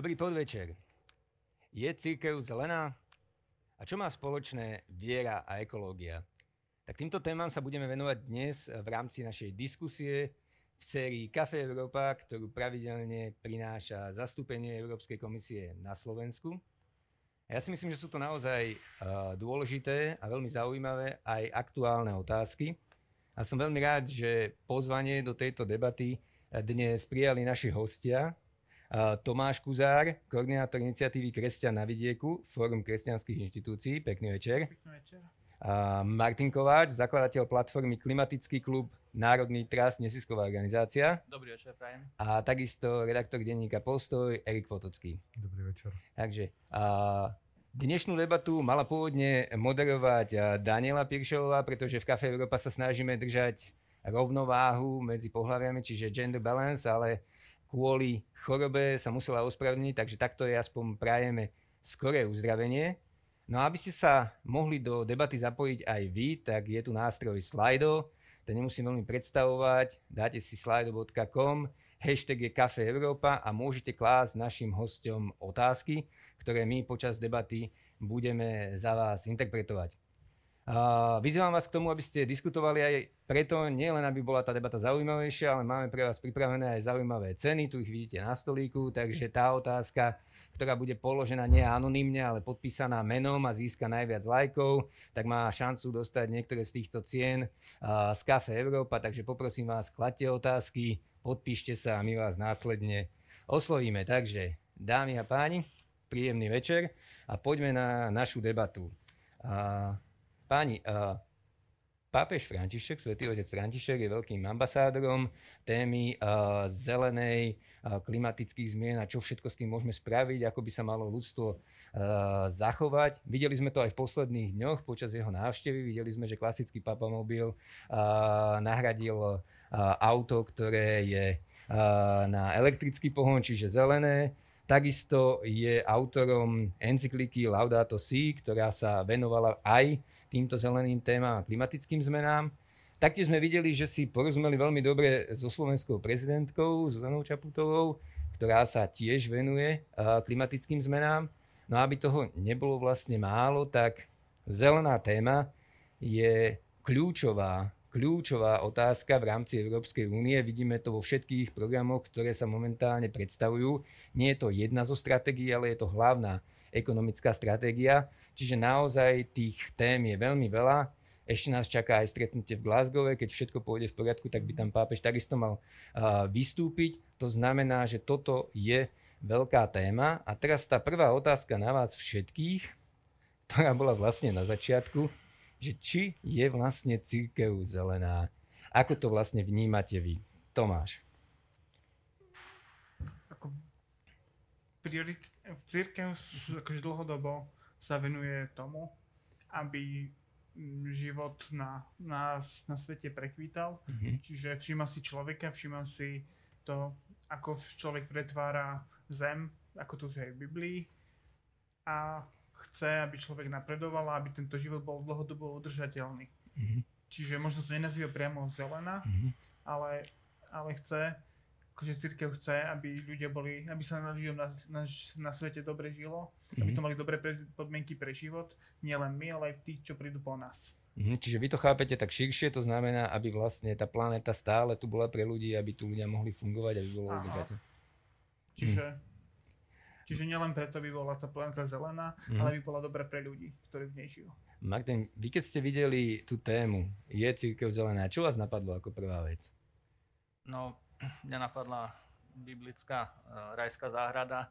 Dobrý podvečer. Je církev zelená? A čo má spoločné viera a ekológia? Tak týmto témam sa budeme venovať dnes v rámci našej diskusie v sérii Café Európa, ktorú pravidelne prináša zastúpenie Európskej komisie na Slovensku. A ja si myslím, že sú to naozaj uh, dôležité a veľmi zaujímavé aj aktuálne otázky. A som veľmi rád, že pozvanie do tejto debaty dnes prijali naši hostia, Tomáš Kuzár, koordinátor iniciatívy Kresťan na vidieku, Fórum kresťanských inštitúcií. Pekný večer. Pekný večer. A Martin Kováč, zakladateľ platformy Klimatický klub Národný trust, nesisková organizácia. Dobrý večer, prajem. A takisto redaktor denníka Postoj, Erik Potocký. Dobrý večer. Takže a dnešnú debatu mala pôvodne moderovať Daniela Piršová, pretože v Café Európa sa snažíme držať rovnováhu medzi pohľaviami, čiže gender balance, ale kvôli chorobe sa musela ospravedlniť, takže takto je aspoň prajeme skoré uzdravenie. No a aby ste sa mohli do debaty zapojiť aj vy, tak je tu nástroj Slido, to nemusím veľmi predstavovať, dáte si slido.com, hashtag je Kafe Európa a môžete klásť našim hostom otázky, ktoré my počas debaty budeme za vás interpretovať. Vyzývam vás k tomu, aby ste diskutovali aj preto, nie len aby bola tá debata zaujímavejšia, ale máme pre vás pripravené aj zaujímavé ceny, tu ich vidíte na stolíku, takže tá otázka, ktorá bude položená nie anonymne, ale podpísaná menom a získa najviac lajkov, tak má šancu dostať niektoré z týchto cien z Kafe Európa, takže poprosím vás, kladte otázky, podpíšte sa a my vás následne oslovíme. Takže, dámy a páni, príjemný večer a poďme na našu debatu. Páni, uh, pápež František, svätý otec František je veľkým ambasádorom témy uh, zelenej, uh, klimatických zmien a čo všetko s tým môžeme spraviť, ako by sa malo ľudstvo uh, zachovať. Videli sme to aj v posledných dňoch počas jeho návštevy. Videli sme, že klasický papamobil uh, nahradil uh, auto, ktoré je uh, na elektrický pohon, čiže zelené. Takisto je autorom encykliky Laudato Si, ktorá sa venovala aj týmto zeleným témam a klimatickým zmenám. Taktiež sme videli, že si porozumeli veľmi dobre so slovenskou prezidentkou Zuzanou Čaputovou, ktorá sa tiež venuje klimatickým zmenám. No a aby toho nebolo vlastne málo, tak zelená téma je kľúčová, kľúčová otázka v rámci Európskej únie. Vidíme to vo všetkých programoch, ktoré sa momentálne predstavujú. Nie je to jedna zo stratégií, ale je to hlavná ekonomická stratégia. Čiže naozaj tých tém je veľmi veľa. Ešte nás čaká aj stretnutie v Glasgow, keď všetko pôjde v poriadku, tak by tam pápež takisto mal uh, vystúpiť. To znamená, že toto je veľká téma. A teraz tá prvá otázka na vás všetkých, ktorá bola vlastne na začiatku, že či je vlastne církev zelená. Ako to vlastne vnímate vy? Tomáš. Priorit, církev akože dlhodobo sa venuje tomu, aby život na, na, na svete prekvítal. Mm-hmm. Čiže všíma si človeka, všíma si to, ako človek pretvára zem, ako to už je v Biblii. A chce, aby človek napredoval a aby tento život bol dlhodobo udržateľný. Mm-hmm. Čiže možno to nenazýva priamo zelená, mm-hmm. ale, ale chce, akože církev chce, aby ľudia boli, aby sa na ľuďom na, na, na svete dobre žilo, mm-hmm. aby to mhm. mali dobré pre, podmienky pre život, nielen my, ale aj tí, čo prídu po nás. Mm-hmm, čiže vy to chápete tak širšie, to znamená, aby vlastne tá planéta stále tu bola pre ľudí, aby tu ľudia mohli fungovať, aby bolo udržateľné. Čiže, mm. čiže nielen preto by bola tá planéta zelená, mm. ale by bola dobrá pre ľudí, ktorí v nej žijú. Martin, vy keď ste videli tú tému, je církev zelená, čo vás napadlo ako prvá vec? No, mňa napadla biblická uh, rajská záhrada,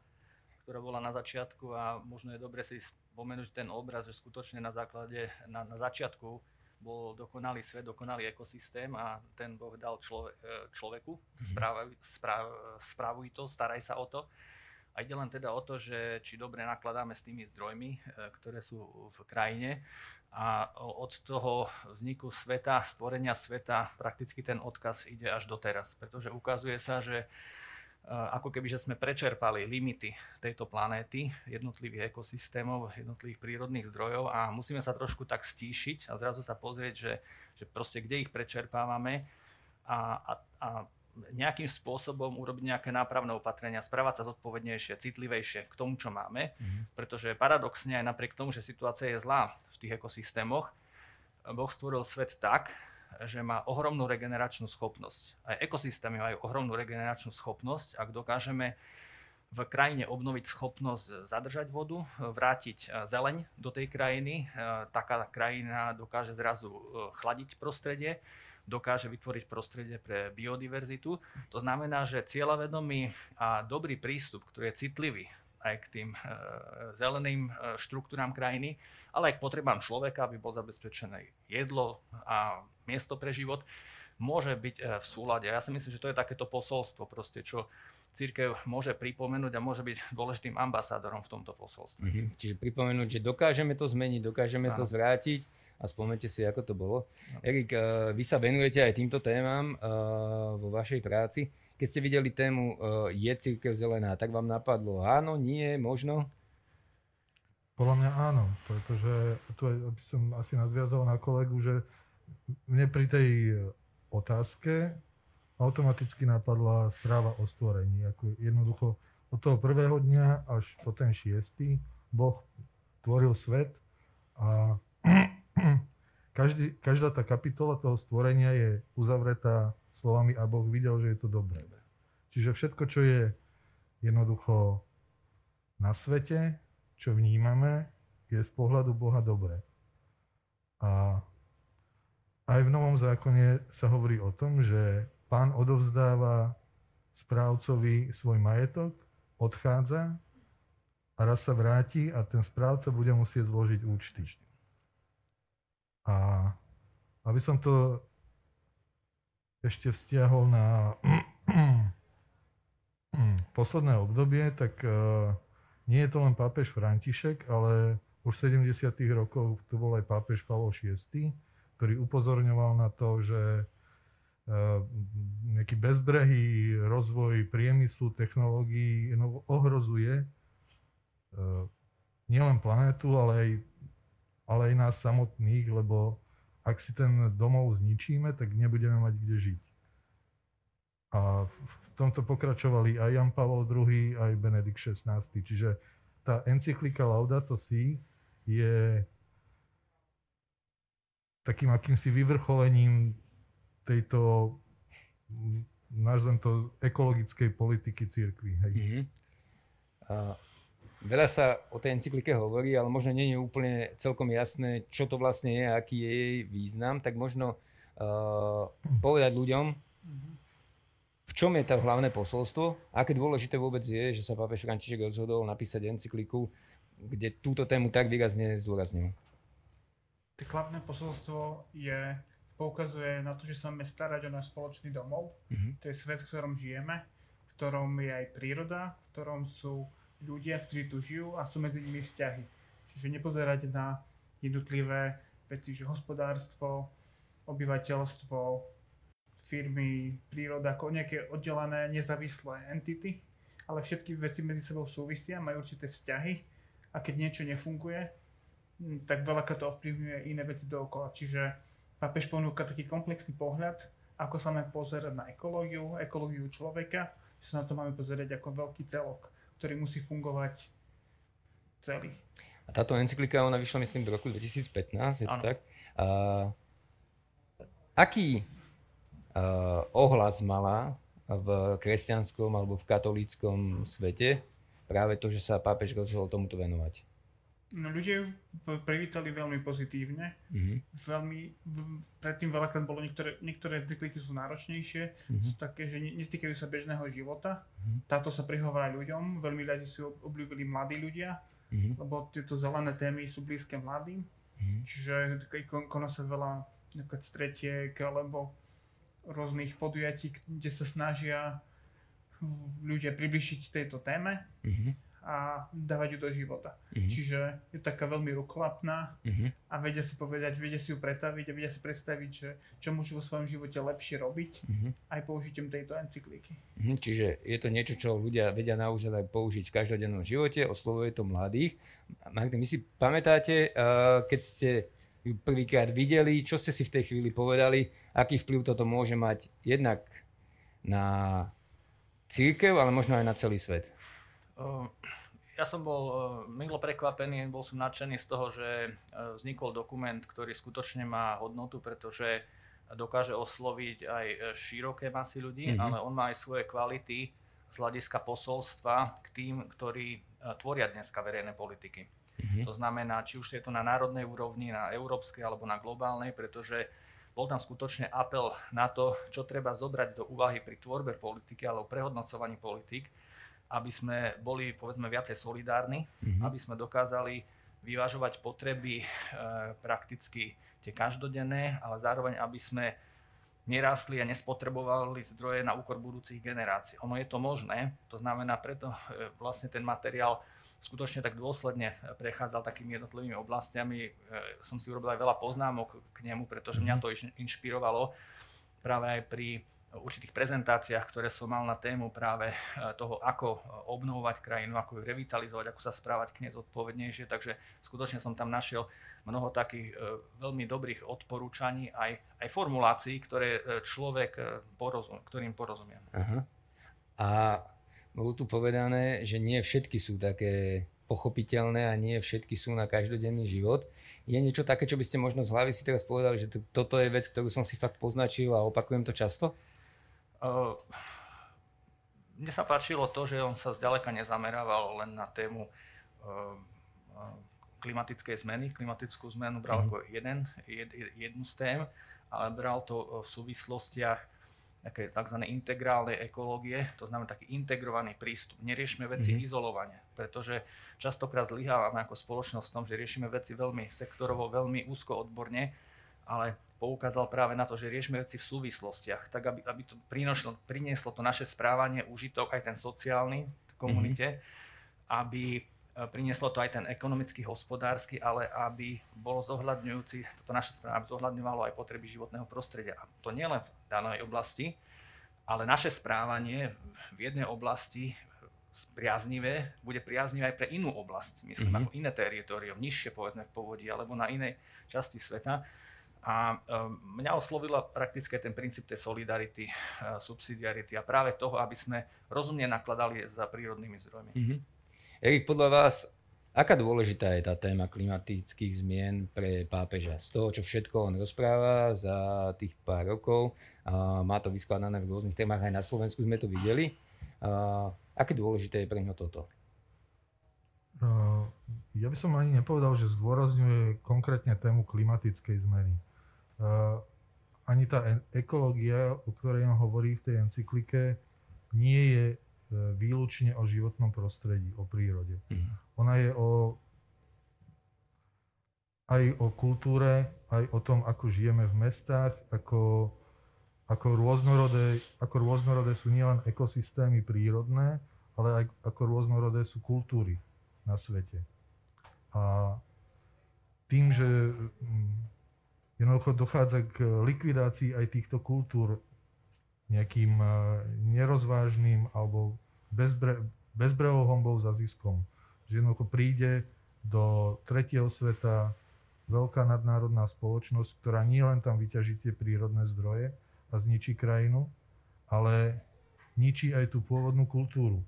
ktorá bola na začiatku a možno je dobre si spomenúť ten obraz, že skutočne na základe, na, na začiatku bol dokonalý svet, dokonalý ekosystém a ten Boh dal člove, e, človeku, mm-hmm. správ, správ, správuj to, staraj sa o to. A ide len teda o to, že či dobre nakladáme s tými zdrojmi, e, ktoré sú v krajine a od toho vzniku sveta, stvorenia sveta, prakticky ten odkaz ide až doteraz. Pretože ukazuje sa, že e, ako keby že sme prečerpali limity tejto planéty, jednotlivých ekosystémov, jednotlivých prírodných zdrojov a musíme sa trošku tak stíšiť a zrazu sa pozrieť, že, že proste kde ich prečerpávame a, a, a nejakým spôsobom urobiť nejaké nápravné opatrenia, správať sa zodpovednejšie, citlivejšie k tomu, čo máme, mm-hmm. pretože paradoxne aj napriek tomu, že situácia je zlá v tých ekosystémoch, Boh stvoril svet tak, že má ohromnú regeneračnú schopnosť. Aj ekosystémy majú ohromnú regeneračnú schopnosť, ak dokážeme v krajine obnoviť schopnosť zadržať vodu, vrátiť e, zeleň do tej krajiny. E, taká krajina dokáže zrazu e, chladiť prostredie, dokáže vytvoriť prostredie pre biodiverzitu. To znamená, že cieľavedomý a dobrý prístup, ktorý je citlivý aj k tým zeleným štruktúram krajiny, ale aj k potrebám človeka, aby bol zabezpečené jedlo a miesto pre život, môže byť v súlade. Ja si myslím, že to je takéto posolstvo, proste, čo církev môže pripomenúť a môže byť dôležitým ambasádorom v tomto posolstve. Mm-hmm. Čiže pripomenúť, že dokážeme to zmeniť, dokážeme Aha. to zvrátiť a spomente si, ako to bolo. No. Erik, uh, vy sa venujete aj týmto témam uh, vo vašej práci. Keď ste videli tému uh, Je církev zelená, tak vám napadlo áno, nie, možno? Podľa mňa áno, pretože tu by som asi nadviazal na kolegu, že mne pri tej otázke automaticky napadla správa o stvorení. Ako jednoducho od toho prvého dňa až po ten šiestý Boh tvoril svet a každý, každá tá kapitola toho stvorenia je uzavretá slovami a Boh videl, že je to dobré. Čiže všetko, čo je jednoducho na svete, čo vnímame, je z pohľadu Boha dobré. A aj v Novom zákone sa hovorí o tom, že pán odovzdáva správcovi svoj majetok, odchádza a raz sa vráti a ten správca bude musieť zložiť účty. A aby som to ešte vzťahol na posledné obdobie, tak e, nie je to len pápež František, ale už v 70. rokoch to bol aj pápež Pavol VI, ktorý upozorňoval na to, že Ehm, nejaký bezbrehý rozvoj priemyslu, technológií no, ohrozuje ehm, nielen planetu, ale aj, ale aj nás samotných, lebo ak si ten domov zničíme, tak nebudeme mať kde žiť. A v tomto pokračovali aj Jan Pavel II, aj Benedikt XVI. Čiže tá encyklika Laudato Si je takým akýmsi vyvrcholením tejto, nazvem to, ekologickej politiky církvy. Hej. Mm-hmm. A veľa sa o tej encyklike hovorí, ale možno nie je úplne celkom jasné, čo to vlastne je, aký je jej význam, tak možno uh, povedať ľuďom, v čom je to hlavné posolstvo, aké dôležité vôbec je, že sa pápež František rozhodol napísať encykliku, kde túto tému tak výrazne zdôraznil. Tak hlavné posolstvo je poukazuje na to, že sa máme starať o náš spoločný domov. Mm-hmm. To je svet, v ktorom žijeme, v ktorom je aj príroda, v ktorom sú ľudia, ktorí tu žijú a sú medzi nimi vzťahy. Čiže nepozerať na jednotlivé veci, že hospodárstvo, obyvateľstvo, firmy, príroda ako nejaké oddelené, nezávislé entity, ale všetky veci medzi sebou súvisia, majú určité vzťahy a keď niečo nefunguje, tak veľa to ovplyvňuje iné veci dookola. Čiže Pápež ponúka taký komplexný pohľad, ako sa máme pozerať na ekológiu, ekológiu človeka, že sa na to máme pozerať ako veľký celok, ktorý musí fungovať celý. A táto encyklika, ona vyšla myslím v roku 2015, je to ano. tak? Uh, aký uh, ohlas mala v kresťanskom alebo v katolíckom svete práve to, že sa pápež rozhodol tomuto venovať? No, ľudia ju privítali veľmi pozitívne. Mm-hmm. Veľmi, predtým veľakrát bolo niektoré, niektoré encykliky sú náročnejšie, mm-hmm. sú také, že netýkajú sa bežného života. Mm-hmm. Táto sa prihovára ľuďom, veľmi radi si obľúbili mladí ľudia, mm-hmm. lebo tieto zelené témy sú blízke mladým. Mm-hmm. Čiže koná sa veľa stretiek alebo rôznych podujatí, kde sa snažia ľudia približiť tejto téme. Mm-hmm a dávať ju do života. Uh-huh. Čiže je taká veľmi rukolapná uh-huh. a vedia si povedať, vedia si ju pretaviť a vedia si predstaviť, že čo môžu vo svojom živote lepšie robiť uh-huh. aj použitím tejto encykliky. Uh-huh. Čiže je to niečo, čo ľudia vedia naozaj aj použiť v každodennom živote, oslovuje to mladých. Magda, my si pamätáte, keď ste ju prvýkrát videli, čo ste si v tej chvíli povedali, aký vplyv toto môže mať jednak na církev, ale možno aj na celý svet? Ja som bol milo prekvapený, bol som nadšený z toho, že vznikol dokument, ktorý skutočne má hodnotu, pretože dokáže osloviť aj široké masy ľudí, mm-hmm. ale on má aj svoje kvality z hľadiska posolstva k tým, ktorí tvoria dneska verejné politiky. Mm-hmm. To znamená, či už je to na národnej úrovni, na európskej alebo na globálnej, pretože bol tam skutočne apel na to, čo treba zobrať do úvahy pri tvorbe politiky alebo prehodnocovaní politik, aby sme boli povedzme viacej solidárni, mm-hmm. aby sme dokázali vyvážovať potreby e, prakticky tie každodenné, ale zároveň aby sme nerastli a nespotrebovali zdroje na úkor budúcich generácií. Ono je to možné, to znamená preto e, vlastne ten materiál skutočne tak dôsledne prechádzal takými jednotlivými oblastiami. E, som si urobil aj veľa poznámok k nemu, pretože mňa mhm. to inšpirovalo práve aj pri určitých prezentáciách, ktoré som mal na tému práve e, toho, ako obnovovať krajinu, ako ju revitalizovať, ako sa správať k nej zodpovednejšie. Takže skutočne som tam našiel mnoho takých e, veľmi dobrých odporúčaní, aj, aj formulácií, ktoré človek porozum, ktorým porozumie. A bolo tu povedané, že nie všetky sú také pochopiteľné a nie všetky sú na každodenný život. Je niečo také, čo by ste možno z hlavy si teraz povedali, že to, toto je vec, ktorú som si fakt poznačil a opakujem to často? Uh, mne sa páčilo to, že on sa zďaleka nezamerával len na tému uh, klimatickej zmeny. Klimatickú zmenu bral mm. ako jeden, jed, jednu z tém, ale bral to e, v súvislostiach také tzv. integrálnej ekológie, to znamená taký integrovaný prístup. Neriešme veci mm-hmm. izolovane, pretože častokrát zlyhávame ako spoločnosť v tom, že riešime veci veľmi sektorovo, veľmi úzko odborne, ale poukázal práve na to, že riešime veci v súvislostiach, tak aby, aby to prinieslo, prinieslo to naše správanie, užitok, aj ten sociálny v komunite, mm-hmm. aby E, prinieslo to aj ten ekonomický, hospodársky, ale aby bolo zohľadňujúci, toto naše správa zohľadňovalo aj potreby životného prostredia. A to nielen v danej oblasti, ale naše správanie v jednej oblasti priaznivé, bude priaznivé aj pre inú oblasť, myslím, mm-hmm. ako iné teritorium, nižšie povedzme v povodí, alebo na inej časti sveta. A um, mňa oslovila prakticky ten princíp tej solidarity, uh, subsidiarity a práve toho, aby sme rozumne nakladali za prírodnými zdrojmi. Mm-hmm. Erik, podľa vás, aká dôležitá je tá téma klimatických zmien pre pápeža? Z toho, čo všetko on rozpráva za tých pár rokov, a má to vyskladané v rôznych témach, aj na Slovensku sme to videli. A aké dôležité je pre ňo toto? Ja by som ani nepovedal, že zdôrazňuje konkrétne tému klimatickej zmeny. Ani tá ekológia, o ktorej on hovorí v tej encyklike, nie je E, výlučne o životnom prostredí, o prírode. Mm. Ona je o, aj o kultúre, aj o tom, ako žijeme v mestách, ako, ako, rôznorodé, ako rôznorodé sú nielen ekosystémy prírodné, ale aj ako rôznorodé sú kultúry na svete. A tým, že mm, jednoducho dochádza k likvidácii aj týchto kultúr nejakým eh, nerozvážnym alebo bezbre, bezbrehou hombou za ziskom. Že jednoducho príde do tretieho sveta veľká nadnárodná spoločnosť, ktorá nie len tam vyťaží tie prírodné zdroje a zničí krajinu, ale ničí aj tú pôvodnú kultúru.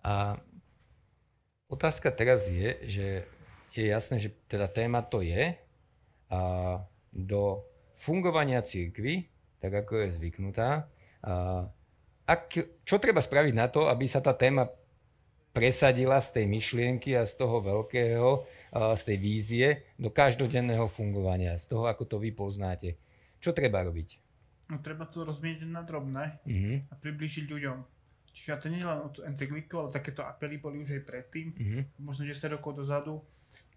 A otázka teraz je, že je jasné, že teda téma to je a do fungovania církvy, tak ako je zvyknutá. A ak, čo treba spraviť na to, aby sa tá téma presadila z tej myšlienky a z toho veľkého, z tej vízie do každodenného fungovania, z toho, ako to vy poznáte. Čo treba robiť? No, treba to rozmieť na drobné uh-huh. a priblížiť ľuďom. Čiže to nie len o encykliku, ale takéto apely boli už aj predtým. Uh-huh. Možno 10 rokov dozadu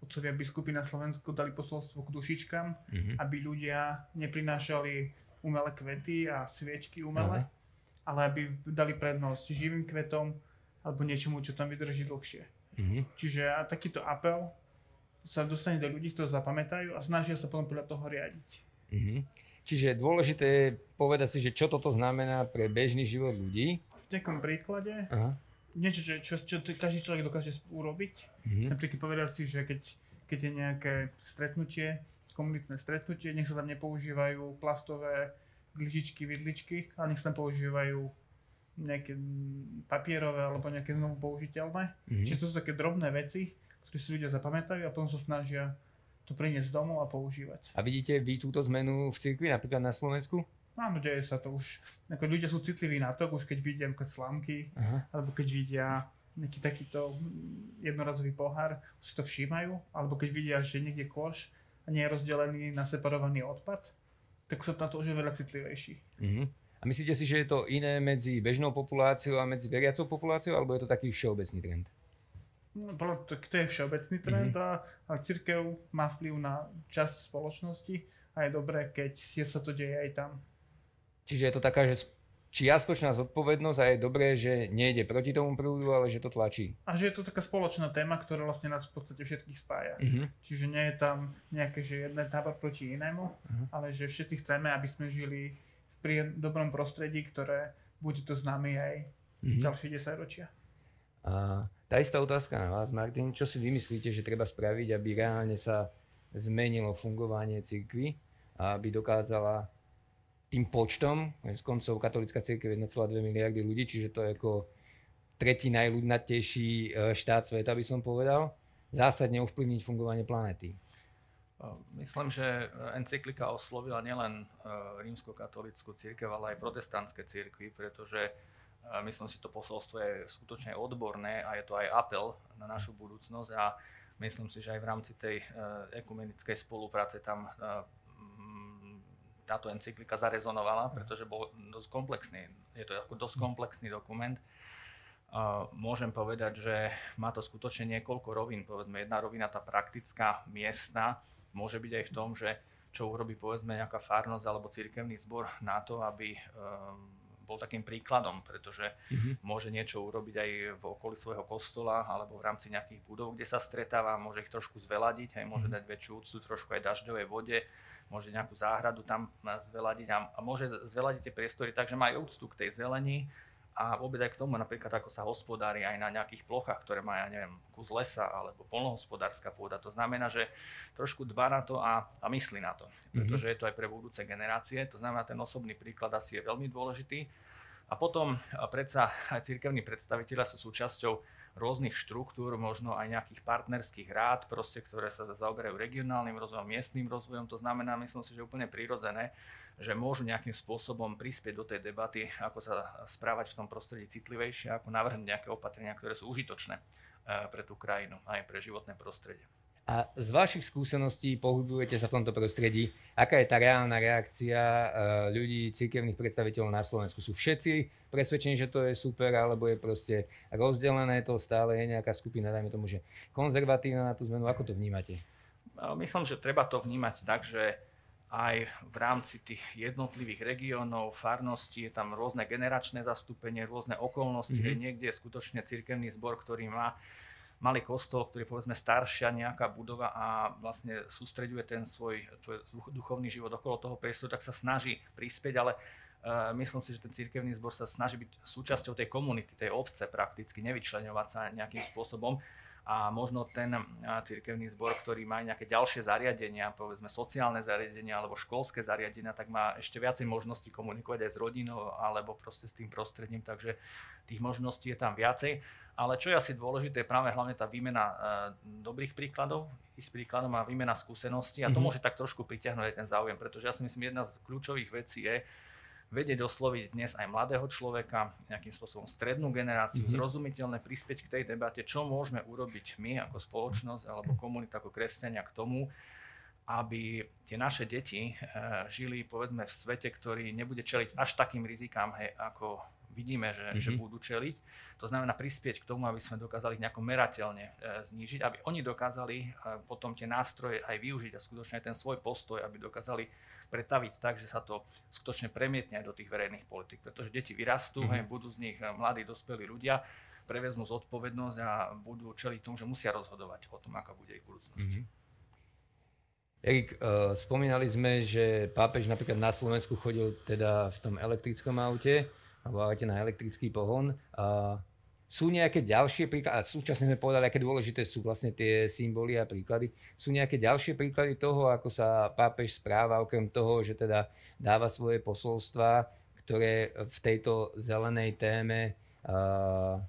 otcovia biskupy na Slovensku dali posolstvo k dušičkám, mm-hmm. aby ľudia neprinášali umelé kvety a sviečky umelé, uh-huh. ale aby dali prednosť živým kvetom alebo niečomu, čo tam vydrží dlhšie. Mm-hmm. Čiže a takýto apel sa dostane do ľudí, ktorí zapamätajú a snažia sa potom podľa toho riadiť. Mm-hmm. Čiže dôležité je povedať si, že čo toto znamená pre bežný život ľudí. V nejakom príklade uh-huh niečo, čo, čo, čo každý človek dokáže urobiť. Mm-hmm. Napríklad povedať si, že keď, keď je nejaké stretnutie, komunitné stretnutie, nech sa tam nepoužívajú plastové lyžičky, vidličky, ale nech sa tam používajú nejaké papierové alebo nejaké znovu použiteľné. Mm-hmm. Čiže to sú také drobné veci, ktoré si ľudia zapamätajú a potom sa snažia to priniesť domov a používať. A vidíte vy túto zmenu v cirkvi, napríklad na Slovensku? Áno, deje sa to už. Ako ľudia sú citliví na to, už keď vidia slámky, Aha. alebo keď vidia nejaký takýto jednorazový pohár, si to všímajú, alebo keď vidia, že niekde koš a nie je rozdelený na separovaný odpad, tak sú na to už veľa citlivejší. Uh-huh. A myslíte si, že je to iné medzi bežnou populáciou a medzi veriacou populáciou, alebo je to taký všeobecný trend? No, to, to je všeobecný trend mm-hmm. a, a církev má vplyv na časť spoločnosti a je dobré, keď sa to deje aj tam. Čiže je to taká, že čiastočná zodpovednosť a je dobré, že nejde proti tomu prúdu, ale že to tlačí. A že je to taká spoločná téma, ktorá vlastne nás v podstate všetkých spája. Mm-hmm. Čiže nie je tam nejaké, že jedné tábor proti inému, mm-hmm. ale že všetci chceme, aby sme žili v dobrom prostredí, ktoré bude to známe aj mm-hmm. ďalšie 10 ročia. A tá istá otázka na vás, Martin. Čo si vymyslíte, že treba spraviť, aby reálne sa zmenilo fungovanie cirkvy a aby dokázala tým počtom, z koncov katolická cirkev 1,2 miliardy ľudí, čiže to je ako tretí najľudnatejší e, štát sveta, by som povedal, zásadne ovplyvniť fungovanie planéty. Myslím, že encyklika oslovila nielen e, rímsko-katolickú církev, ale aj protestantské církvy, pretože Myslím si, to posolstvo je skutočne odborné a je to aj apel na našu budúcnosť a myslím si, že aj v rámci tej e, ekumenickej spolupráce tam e, táto encyklika zarezonovala, pretože bol dosť komplexný. Je to ako dosť komplexný dokument. Môžem povedať, že má to skutočne niekoľko rovín. Povedzme, jedna rovina, tá praktická, miestna, môže byť aj v tom, že čo urobí povedzme nejaká farnosť alebo cirkevný zbor na to, aby bol takým príkladom, pretože mm-hmm. môže niečo urobiť aj v okolí svojho kostola alebo v rámci nejakých budov, kde sa stretáva, môže ich trošku zveladiť, aj môže mm-hmm. dať väčšiu úctu trošku aj dažďovej vode, môže nejakú záhradu tam zveladiť a, a môže zveladiť tie priestory tak, že má aj úctu k tej zelení, a vôbec aj k tomu napríklad ako sa hospodári aj na nejakých plochách, ktoré má, ja neviem, kus lesa alebo polnohospodárska pôda. To znamená, že trošku dba na to a, a myslí na to, mhm. pretože mm-hmm. je to aj pre budúce generácie. To znamená, ten osobný príklad asi je veľmi dôležitý. A potom predsa aj cirkevní predstaviteľa sú súčasťou rôznych štruktúr, možno aj nejakých partnerských rád, proste, ktoré sa zaoberajú regionálnym rozvojom, miestnym rozvojom. To znamená, myslím si, že úplne prirodzené, že môžu nejakým spôsobom prispieť do tej debaty, ako sa správať v tom prostredí citlivejšie, ako navrhnúť nejaké opatrenia, ktoré sú užitočné eh, pre tú krajinu aj pre životné prostredie. A z vašich skúseností pohybujete sa v tomto prostredí. Aká je tá reálna reakcia eh, ľudí, cirkevných predstaviteľov na Slovensku? Sú všetci presvedčení, že to je super, alebo je proste rozdelené to, stále je nejaká skupina, dajme tomu, že konzervatívna na tú zmenu. Ako to vnímate? Myslím, že treba to vnímať tak, že aj v rámci tých jednotlivých regiónov, farností, je tam rôzne generačné zastúpenie, rôzne okolnosti. Mm-hmm. Niekde je skutočne cirkevný zbor, ktorý má malý kostol, ktorý je povedzme staršia nejaká budova a vlastne sústreďuje ten svoj, svoj duchovný život okolo toho priestoru, tak sa snaží prispieť, ale uh, myslím si, že ten cirkevný zbor sa snaží byť súčasťou tej komunity, tej ovce prakticky, nevyčlenovať sa nejakým spôsobom a možno ten cirkevný zbor, ktorý má nejaké ďalšie zariadenia, povedzme sociálne zariadenia alebo školské zariadenia, tak má ešte viacej možností komunikovať aj s rodinou alebo proste s tým prostredím, takže tých možností je tam viacej. Ale čo je asi dôležité, je práve hlavne tá výmena e, dobrých príkladov, ísť príkladom a výmena skúseností a to mm-hmm. môže tak trošku pritiahnuť aj ten záujem, pretože ja si myslím, jedna z kľúčových vecí je, vedieť osloviť dnes aj mladého človeka, nejakým spôsobom strednú generáciu, mm-hmm. zrozumiteľné prispieť k tej debate, čo môžeme urobiť my ako spoločnosť alebo komunita ako kresťania k tomu, aby tie naše deti e, žili povedzme v svete, ktorý nebude čeliť až takým rizikám, hej, ako vidíme, že, mm-hmm. že budú čeliť. To znamená prispieť k tomu, aby sme dokázali ich nejako merateľne e, znížiť, aby oni dokázali e, potom tie nástroje aj využiť a skutočne aj ten svoj postoj, aby dokázali pretaviť tak, že sa to skutočne premietne aj do tých verejných politik. Pretože deti vyrastú, mm-hmm. budú z nich eh, mladí, dospelí ľudia, prevezmú zodpovednosť a budú čeliť tomu, že musia rozhodovať o tom, aká bude ich budúcnosť. Mm-hmm. Erik, uh, spomínali sme, že pápež napríklad na Slovensku chodil teda v tom elektrickom aute, alebo na elektrický pohon. Uh, sú nejaké ďalšie príklady, a súčasne sme povedali, aké dôležité sú vlastne tie symboly a príklady, sú nejaké ďalšie príklady toho, ako sa pápež správa, okrem toho, že teda dáva svoje posolstva, ktoré v tejto zelenej téme uh,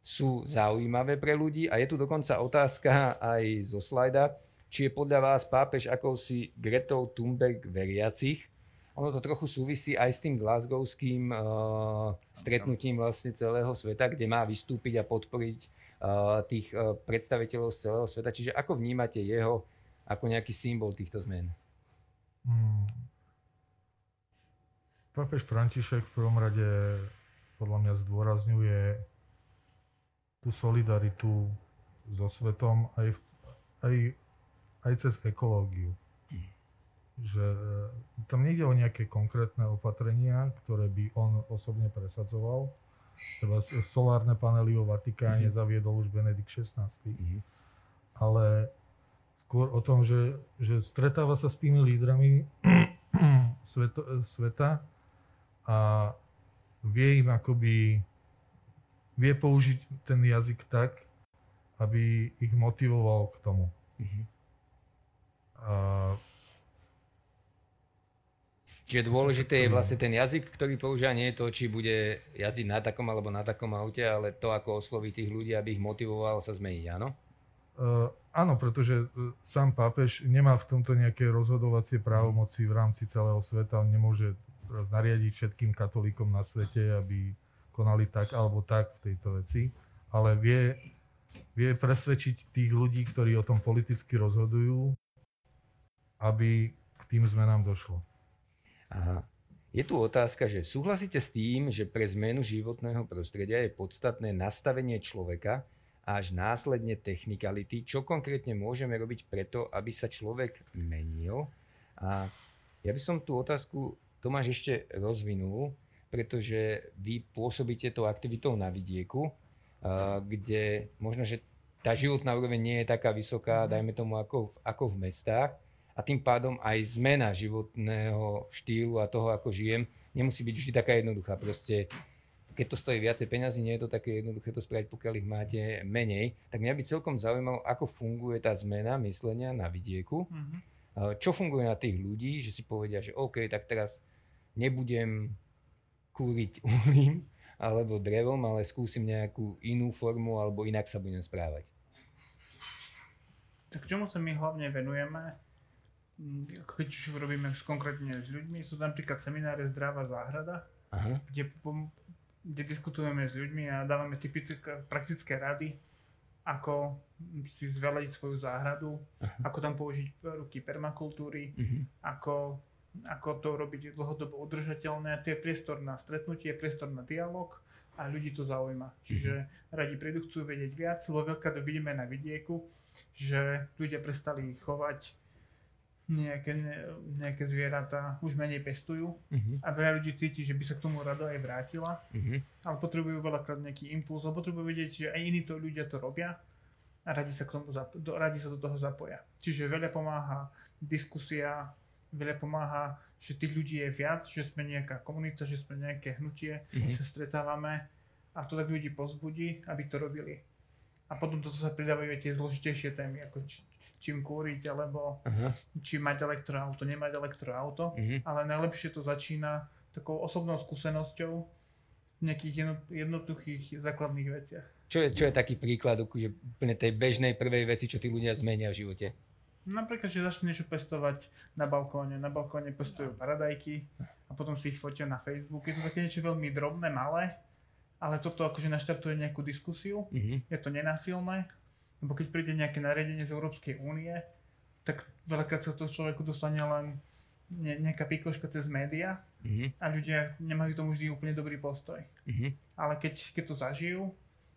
sú zaujímavé pre ľudí. A je tu dokonca otázka aj zo slajda, či je podľa vás pápež akousi Gretou Thunberg veriacich, ono to trochu súvisí aj s tým glasgowským uh, stretnutím vlastne celého sveta, kde má vystúpiť a podporiť uh, tých uh, predstaviteľov z celého sveta. Čiže ako vnímate jeho ako nejaký symbol týchto zmien? Hmm. Pápež František v prvom rade podľa mňa zdôrazňuje tú solidaritu so svetom aj, v, aj, aj cez ekológiu že e, tam nejde o nejaké konkrétne opatrenia, ktoré by on osobne presadzoval. Teda solárne panely vo Vatikáne mm-hmm. zaviedol už Benedikt XVI. Mm-hmm. Ale skôr o tom, že, že stretáva sa s tými lídrami sveto, sveta a vie im akoby vie použiť ten jazyk tak, aby ich motivoval k tomu. Mm-hmm. A Čiže dôležité je vlastne ten jazyk, ktorý používa, nie je to, či bude jazdiť na takom alebo na takom aute, ale to, ako osloví tých ľudí, aby ich motivoval sa zmeniť, áno? Uh, áno, pretože uh, sám pápež nemá v tomto nejaké rozhodovacie právomoci v rámci celého sveta. On nemôže nariadiť všetkým katolíkom na svete, aby konali tak alebo tak v tejto veci, ale vie, vie presvedčiť tých ľudí, ktorí o tom politicky rozhodujú, aby k tým zmenám došlo. Aha. Je tu otázka, že súhlasíte s tým, že pre zmenu životného prostredia je podstatné nastavenie človeka a až následne technikality, čo konkrétne môžeme robiť preto, aby sa človek menil. A ja by som tú otázku Tomáš ešte rozvinul, pretože vy pôsobíte tou aktivitou na vidieku, kde možno, že tá životná úroveň nie je taká vysoká, mhm. dajme tomu, ako, ako v mestách, a tým pádom aj zmena životného štýlu a toho, ako žijem, nemusí byť vždy taká jednoduchá. Proste keď to stojí viacej peňazí, nie je to také jednoduché to spraviť, pokiaľ ich máte menej. Tak mňa by celkom zaujímalo, ako funguje tá zmena myslenia na vidieku. Mm-hmm. Čo funguje na tých ľudí, že si povedia, že OK, tak teraz nebudem kúriť uhlím alebo drevom, ale skúsim nejakú inú formu alebo inak sa budem správať. Tak čomu sa my hlavne venujeme, keď už robíme konkrétne s ľuďmi, sú napríklad semináre Zdravá záhrada, Aha. Kde, kde diskutujeme s ľuďmi a dávame typické praktické rady, ako si zvelediť svoju záhradu, Aha. ako tam použiť ruky permakultúry, uh-huh. ako, ako to robiť dlhodobo udržateľné. To je priestor na stretnutie, priestor na dialog a ľudí to zaujíma. Čiže uh-huh. radi prídu, chcú vedieť viac, lebo veľká to vidíme na vidieku, že ľudia prestali chovať nejaké, nejaké zvieratá už menej pestujú uh-huh. a veľa ľudí cíti, že by sa k tomu rado aj vrátila, uh-huh. ale potrebujú veľakrát nejaký impuls, alebo potrebujú vedieť, že aj iní to ľudia to robia a radi sa, k tomu zap- do, radi sa do toho zapoja. Čiže veľa pomáha diskusia, veľa pomáha, že tých ľudí je viac, že sme nejaká komunita, že sme nejaké hnutie, uh-huh. sa stretávame a to tak ľudí pozbudí, aby to robili. A potom to sa pridávajú aj tie zložitejšie témy, ako či, čím kúriť, alebo uh-huh. či mať elektroauto, nemať elektroauto, uh-huh. ale najlepšie to začína takou osobnou skúsenosťou v nejakých jednoduchých základných veciach. Čo je, čo je taký príklad že úplne tej bežnej prvej veci, čo tí ľudia zmenia v živote? Napríklad, že začnú niečo pestovať na balkóne. Na balkóne pestujú paradajky a potom si ich fotia na Facebook. Je to také niečo veľmi drobné, malé, ale toto akože naštartuje nejakú diskusiu. Uh-huh. Je to nenásilné lebo keď príde nejaké nariadenie z Európskej únie, tak veľakrát sa to človeku dostane len ne, nejaká pikoška cez média mm-hmm. a ľudia nemajú tomu vždy úplne dobrý postoj. Mm-hmm. Ale keď, keď to zažijú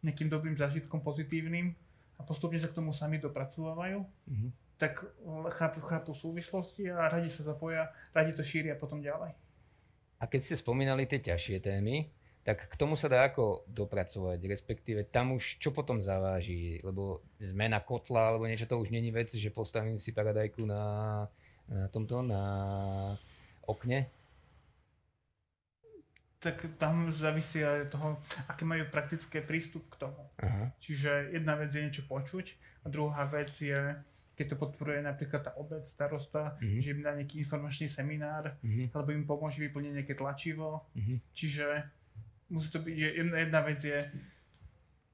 nejakým dobrým zážitkom pozitívnym a postupne sa k tomu sami dopracovávajú, mm-hmm. tak chápu, chápu súvislosti a radi sa zapoja, radi to šíria potom ďalej. A keď ste spomínali tie ťažšie témy, tak k tomu sa dá ako dopracovať, respektíve tam už čo potom zaváži, lebo zmena kotla alebo niečo to už není vec, že postavím si paradajku na, na tomto, na okne. tak tam závisí aj toho, aké majú praktické prístup k tomu. Aha. Čiže jedna vec je niečo počuť a druhá vec je, keď to podporuje napríklad tá obec, starosta, Mhm. že im dá nejaký informačný seminár, Mhm. alebo im pomôže vyplniť nejaké tlačivo. Mhm. Čiže musí to byť, je- jedna, jedna vec je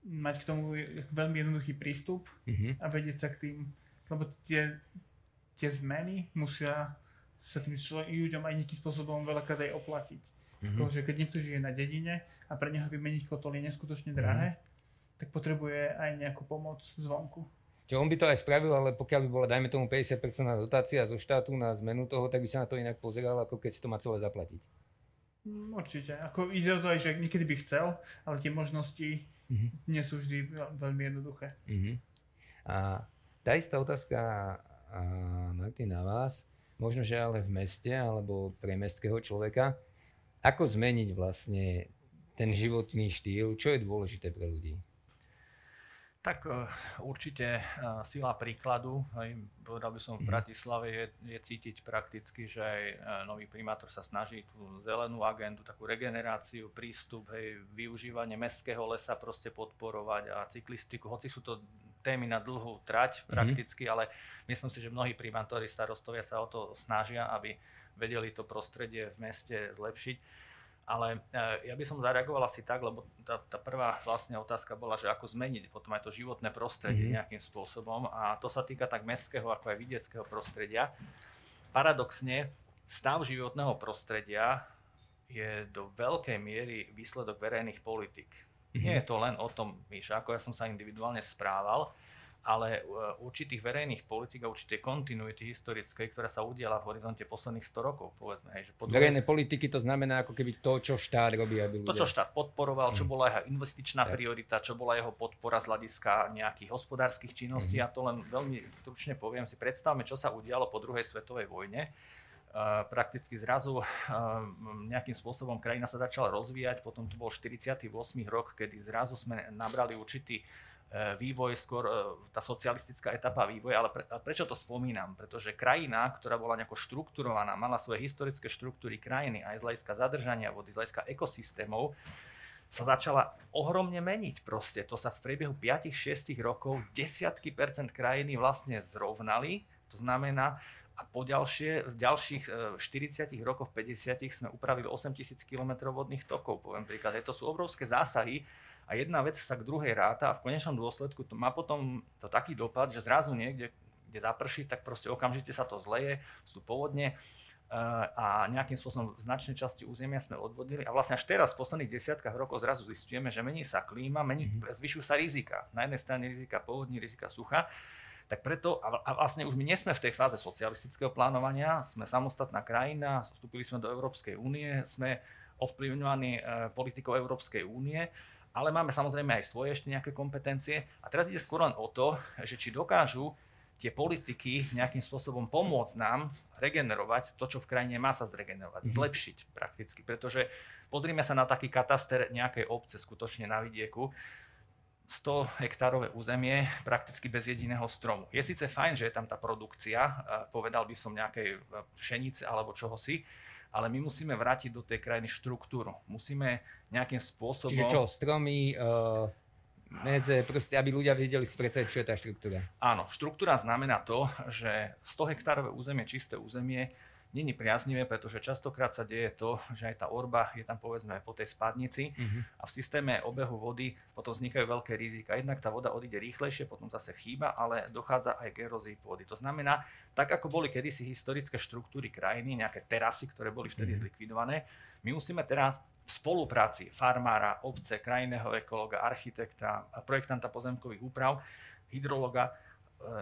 mať k tomu veľmi jednoduchý prístup Mhm. a vedieť sa k tým, lebo tie, tie zmeny musia sa tým ľuďom aj nejakým spôsobom veľakrát aj oplatiť. Mhm. Pretože keď niekto žije na dedine a pre neho vymeniť kotol je neskutočne drahé, tak potrebuje aj nejakú pomoc zvonku. Čiže on by to aj spravil, ale pokiaľ by bola, dajme tomu, 50% dotácia zo štátu na zmenu toho, tak by sa na to inak pozeral, ako keď si to má celé zaplatiť. Mm, Určite. Ako ide o to aj, že niekedy by chcel, ale tie možnosti Mhm. nie sú vždy veľ- veľmi jednoduché. Mhm. A tá istá otázka, a Martin, na vás, možno, že ale v meste, alebo pre mestského človeka, ako zmeniť vlastne ten životný štýl, čo je dôležité pre ľudí? Tak eh, určite eh, sila príkladu, povedal by som v Mhm. Bratislave je, je cítiť prakticky, že aj eh, nový primátor sa snaží tú zelenú agendu, takú regeneráciu, prístup, hej, využívanie mestského lesa proste podporovať a cyklistiku, hoci sú to témy na dlhú trať Mhm. prakticky, ale myslím si, že mnohí primátori, starostovia sa o to snažia, aby vedeli to prostredie v meste zlepšiť. Ale e, ja by som zareagoval asi tak, lebo tá, tá prvá vlastne otázka bola, že ako zmeniť potom aj to životné prostredie Mhm. nejakým spôsobom a to sa týka tak mestského ako aj vidieckého prostredia. Paradoxne, stav životného prostredia je do veľkej miery výsledok verejných politik. Nie je to len o tom, Míša, ako ja som sa individuálne správal, ale e, určitých verejných politik a určitej kontinuity historickej, ktorá sa udiala v horizonte posledných 100 rokov, povedzme. Hej, že po druhej Verejné politiky to znamená ako keby to, čo štát robí, aby to, ľudia... čo štát podporoval, čo Mhm. bola jeho investičná Tak. priorita, čo bola jeho podpora z hľadiska nejakých hospodárskych činností. Mhm. Ja to len veľmi stručne poviem. Si predstavme, čo sa udialo po druhej svetovej vojne. Uh, prakticky zrazu uh, nejakým spôsobom krajina sa začala rozvíjať, potom to bol 48. rok, kedy zrazu sme nabrali určitý vývoj, skôr uh, tá socialistická etapa vývoja, ale pre, prečo to spomínam? Pretože krajina, ktorá bola nejako štrukturovaná, mala svoje historické štruktúry krajiny, aj z hľadiska zadržania vody, z hľadiska ekosystémov, sa začala ohromne meniť proste. To sa v priebehu 5-6 rokov desiatky percent krajiny vlastne zrovnali. To znamená, a po ďalšie, v ďalších e, 40 rokoch, 50 sme upravili 8000 km vodných tokov, poviem príklad. To sú obrovské zásahy a jedna vec sa k druhej ráta a v konečnom dôsledku to má potom to taký dopad, že zrazu niekde, kde zaprší, tak proste okamžite sa to zleje, sú povodne, a nejakým spôsobom v značnej časti územia sme odvodili. A vlastne až teraz v posledných desiatkách rokov zrazu zistujeme, že mení sa klíma, mení, zvyšujú sa rizika. Na jednej strane rizika povodní, rizika sucha, tak preto, a vlastne už my nie sme v tej fáze socialistického plánovania, sme samostatná krajina, vstúpili sme do Európskej únie, sme ovplyvňovaní e, politikou Európskej únie, ale máme samozrejme aj svoje ešte nejaké kompetencie. A teraz ide skôr len o to, že či dokážu tie politiky nejakým spôsobom pomôcť nám regenerovať to, čo v krajine má sa zregenerovať, Mhm. zlepšiť prakticky. Pretože pozrime sa na taký kataster nejakej obce skutočne na vidieku, 100 hektárové územie prakticky bez jediného stromu. Je síce fajn, že je tam tá produkcia, povedal by som nejakej eh, pšenice alebo čohosi, ale my musíme vrátiť do tej krajiny štruktúru. Musíme nejakým spôsobom... Čiže čo, stromy, uh, medze, proste, aby ľudia vedeli si predstaviť, čo je tá štruktúra. Áno, štruktúra znamená to, že 100 hektárové územie, čisté územie, není priaznivé, pretože častokrát sa deje to, že aj tá orba je tam povedzme po tej spadnici Uh-huh. a v systéme obehu vody potom vznikajú veľké rizika. Jednak tá voda odíde rýchlejšie, potom zase chýba, ale dochádza aj k erózii pôdy. To znamená, tak ako boli kedysi historické štruktúry krajiny, nejaké terasy, ktoré boli vtedy Mhm. zlikvidované, my musíme teraz v spolupráci farmára, obce, krajinného ekologa, architekta, projektanta pozemkových úprav, hydrologa,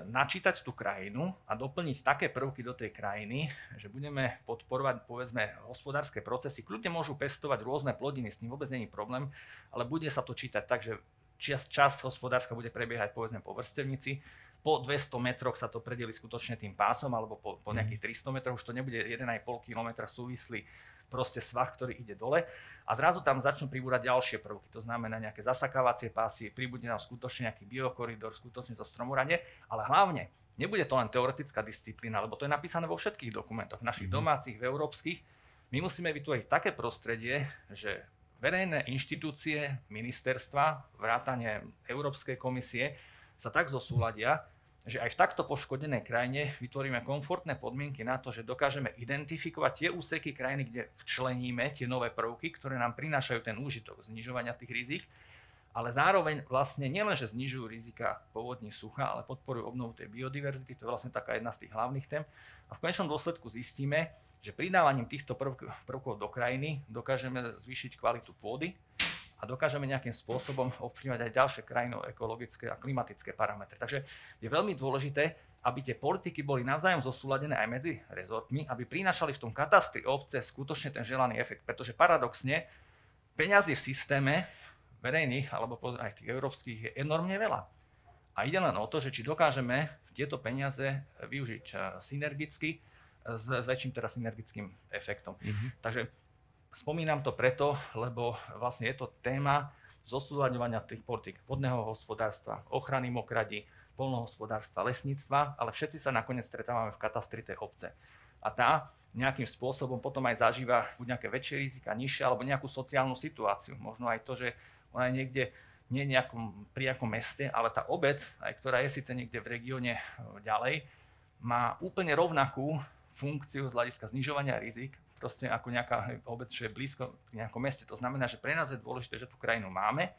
načítať tú krajinu a doplniť také prvky do tej krajiny, že budeme podporovať povedzme hospodárske procesy. Kľudne môžu pestovať rôzne plodiny, s tým vôbec není problém, ale bude sa to čítať tak, že časť, časť hospodárska bude prebiehať povedzme po vrstevnici, po 200 metroch sa to predeli skutočne tým pásom, alebo po, po nejakých 300 metroch. Už to nebude 1,5 km súvislý proste svah, ktorý ide dole a zrazu tam začnú pribúrať ďalšie prvky, to znamená nejaké zasakávacie pásy, pribude nám skutočne nejaký biokoridor, skutočne zo stromoranie, ale hlavne nebude to len teoretická disciplína, lebo to je napísané vo všetkých dokumentoch, našich Mhm. domácich, v európskych, My musíme vytvoriť také prostredie, že verejné inštitúcie, ministerstva, vrátane Európskej komisie sa tak zosúladia, že aj v takto poškodenej krajine vytvoríme komfortné podmienky na to, že dokážeme identifikovať tie úseky krajiny, kde včleníme tie nové prvky, ktoré nám prinášajú ten úžitok znižovania tých rizik, ale zároveň vlastne nielen, že znižujú rizika povodní sucha, ale podporujú obnovu tej biodiverzity, to je vlastne taká jedna z tých hlavných tém. A v konečnom dôsledku zistíme, že pridávaním týchto prvkov do krajiny dokážeme zvýšiť kvalitu pôdy, a dokážeme nejakým spôsobom ovplyvňovať aj ďalšie krajino-ekologické a klimatické parametre. Takže je veľmi dôležité, aby tie politiky boli navzájom zosúladené aj medzi rezortmi, aby prinášali v tom katastri ovce skutočne ten želaný efekt. Pretože paradoxne peňazí v systéme verejných alebo aj tých európskych je enormne veľa. A ide len o to, že či dokážeme tieto peniaze využiť eh, synergicky s, s väčším teda synergickým efektom. Mm-hmm. Takže Spomínam to preto, lebo vlastne je to téma zosúľadňovania tých politik vodného hospodárstva, ochrany mokradí, polnohospodárstva, lesníctva, ale všetci sa nakoniec stretávame v katastri tej obce. A tá nejakým spôsobom potom aj zažíva buď nejaké väčšie rizika, nižšie, alebo nejakú sociálnu situáciu. Možno aj to, že ona je niekde nie nejakom, pri meste, ale tá obec, aj ktorá je síce niekde v regióne e, ďalej, má úplne rovnakú funkciu z hľadiska znižovania rizik proste ako nejaká obec, čo je blízko pri nejakom meste. To znamená, že pre nás je dôležité, že tú krajinu máme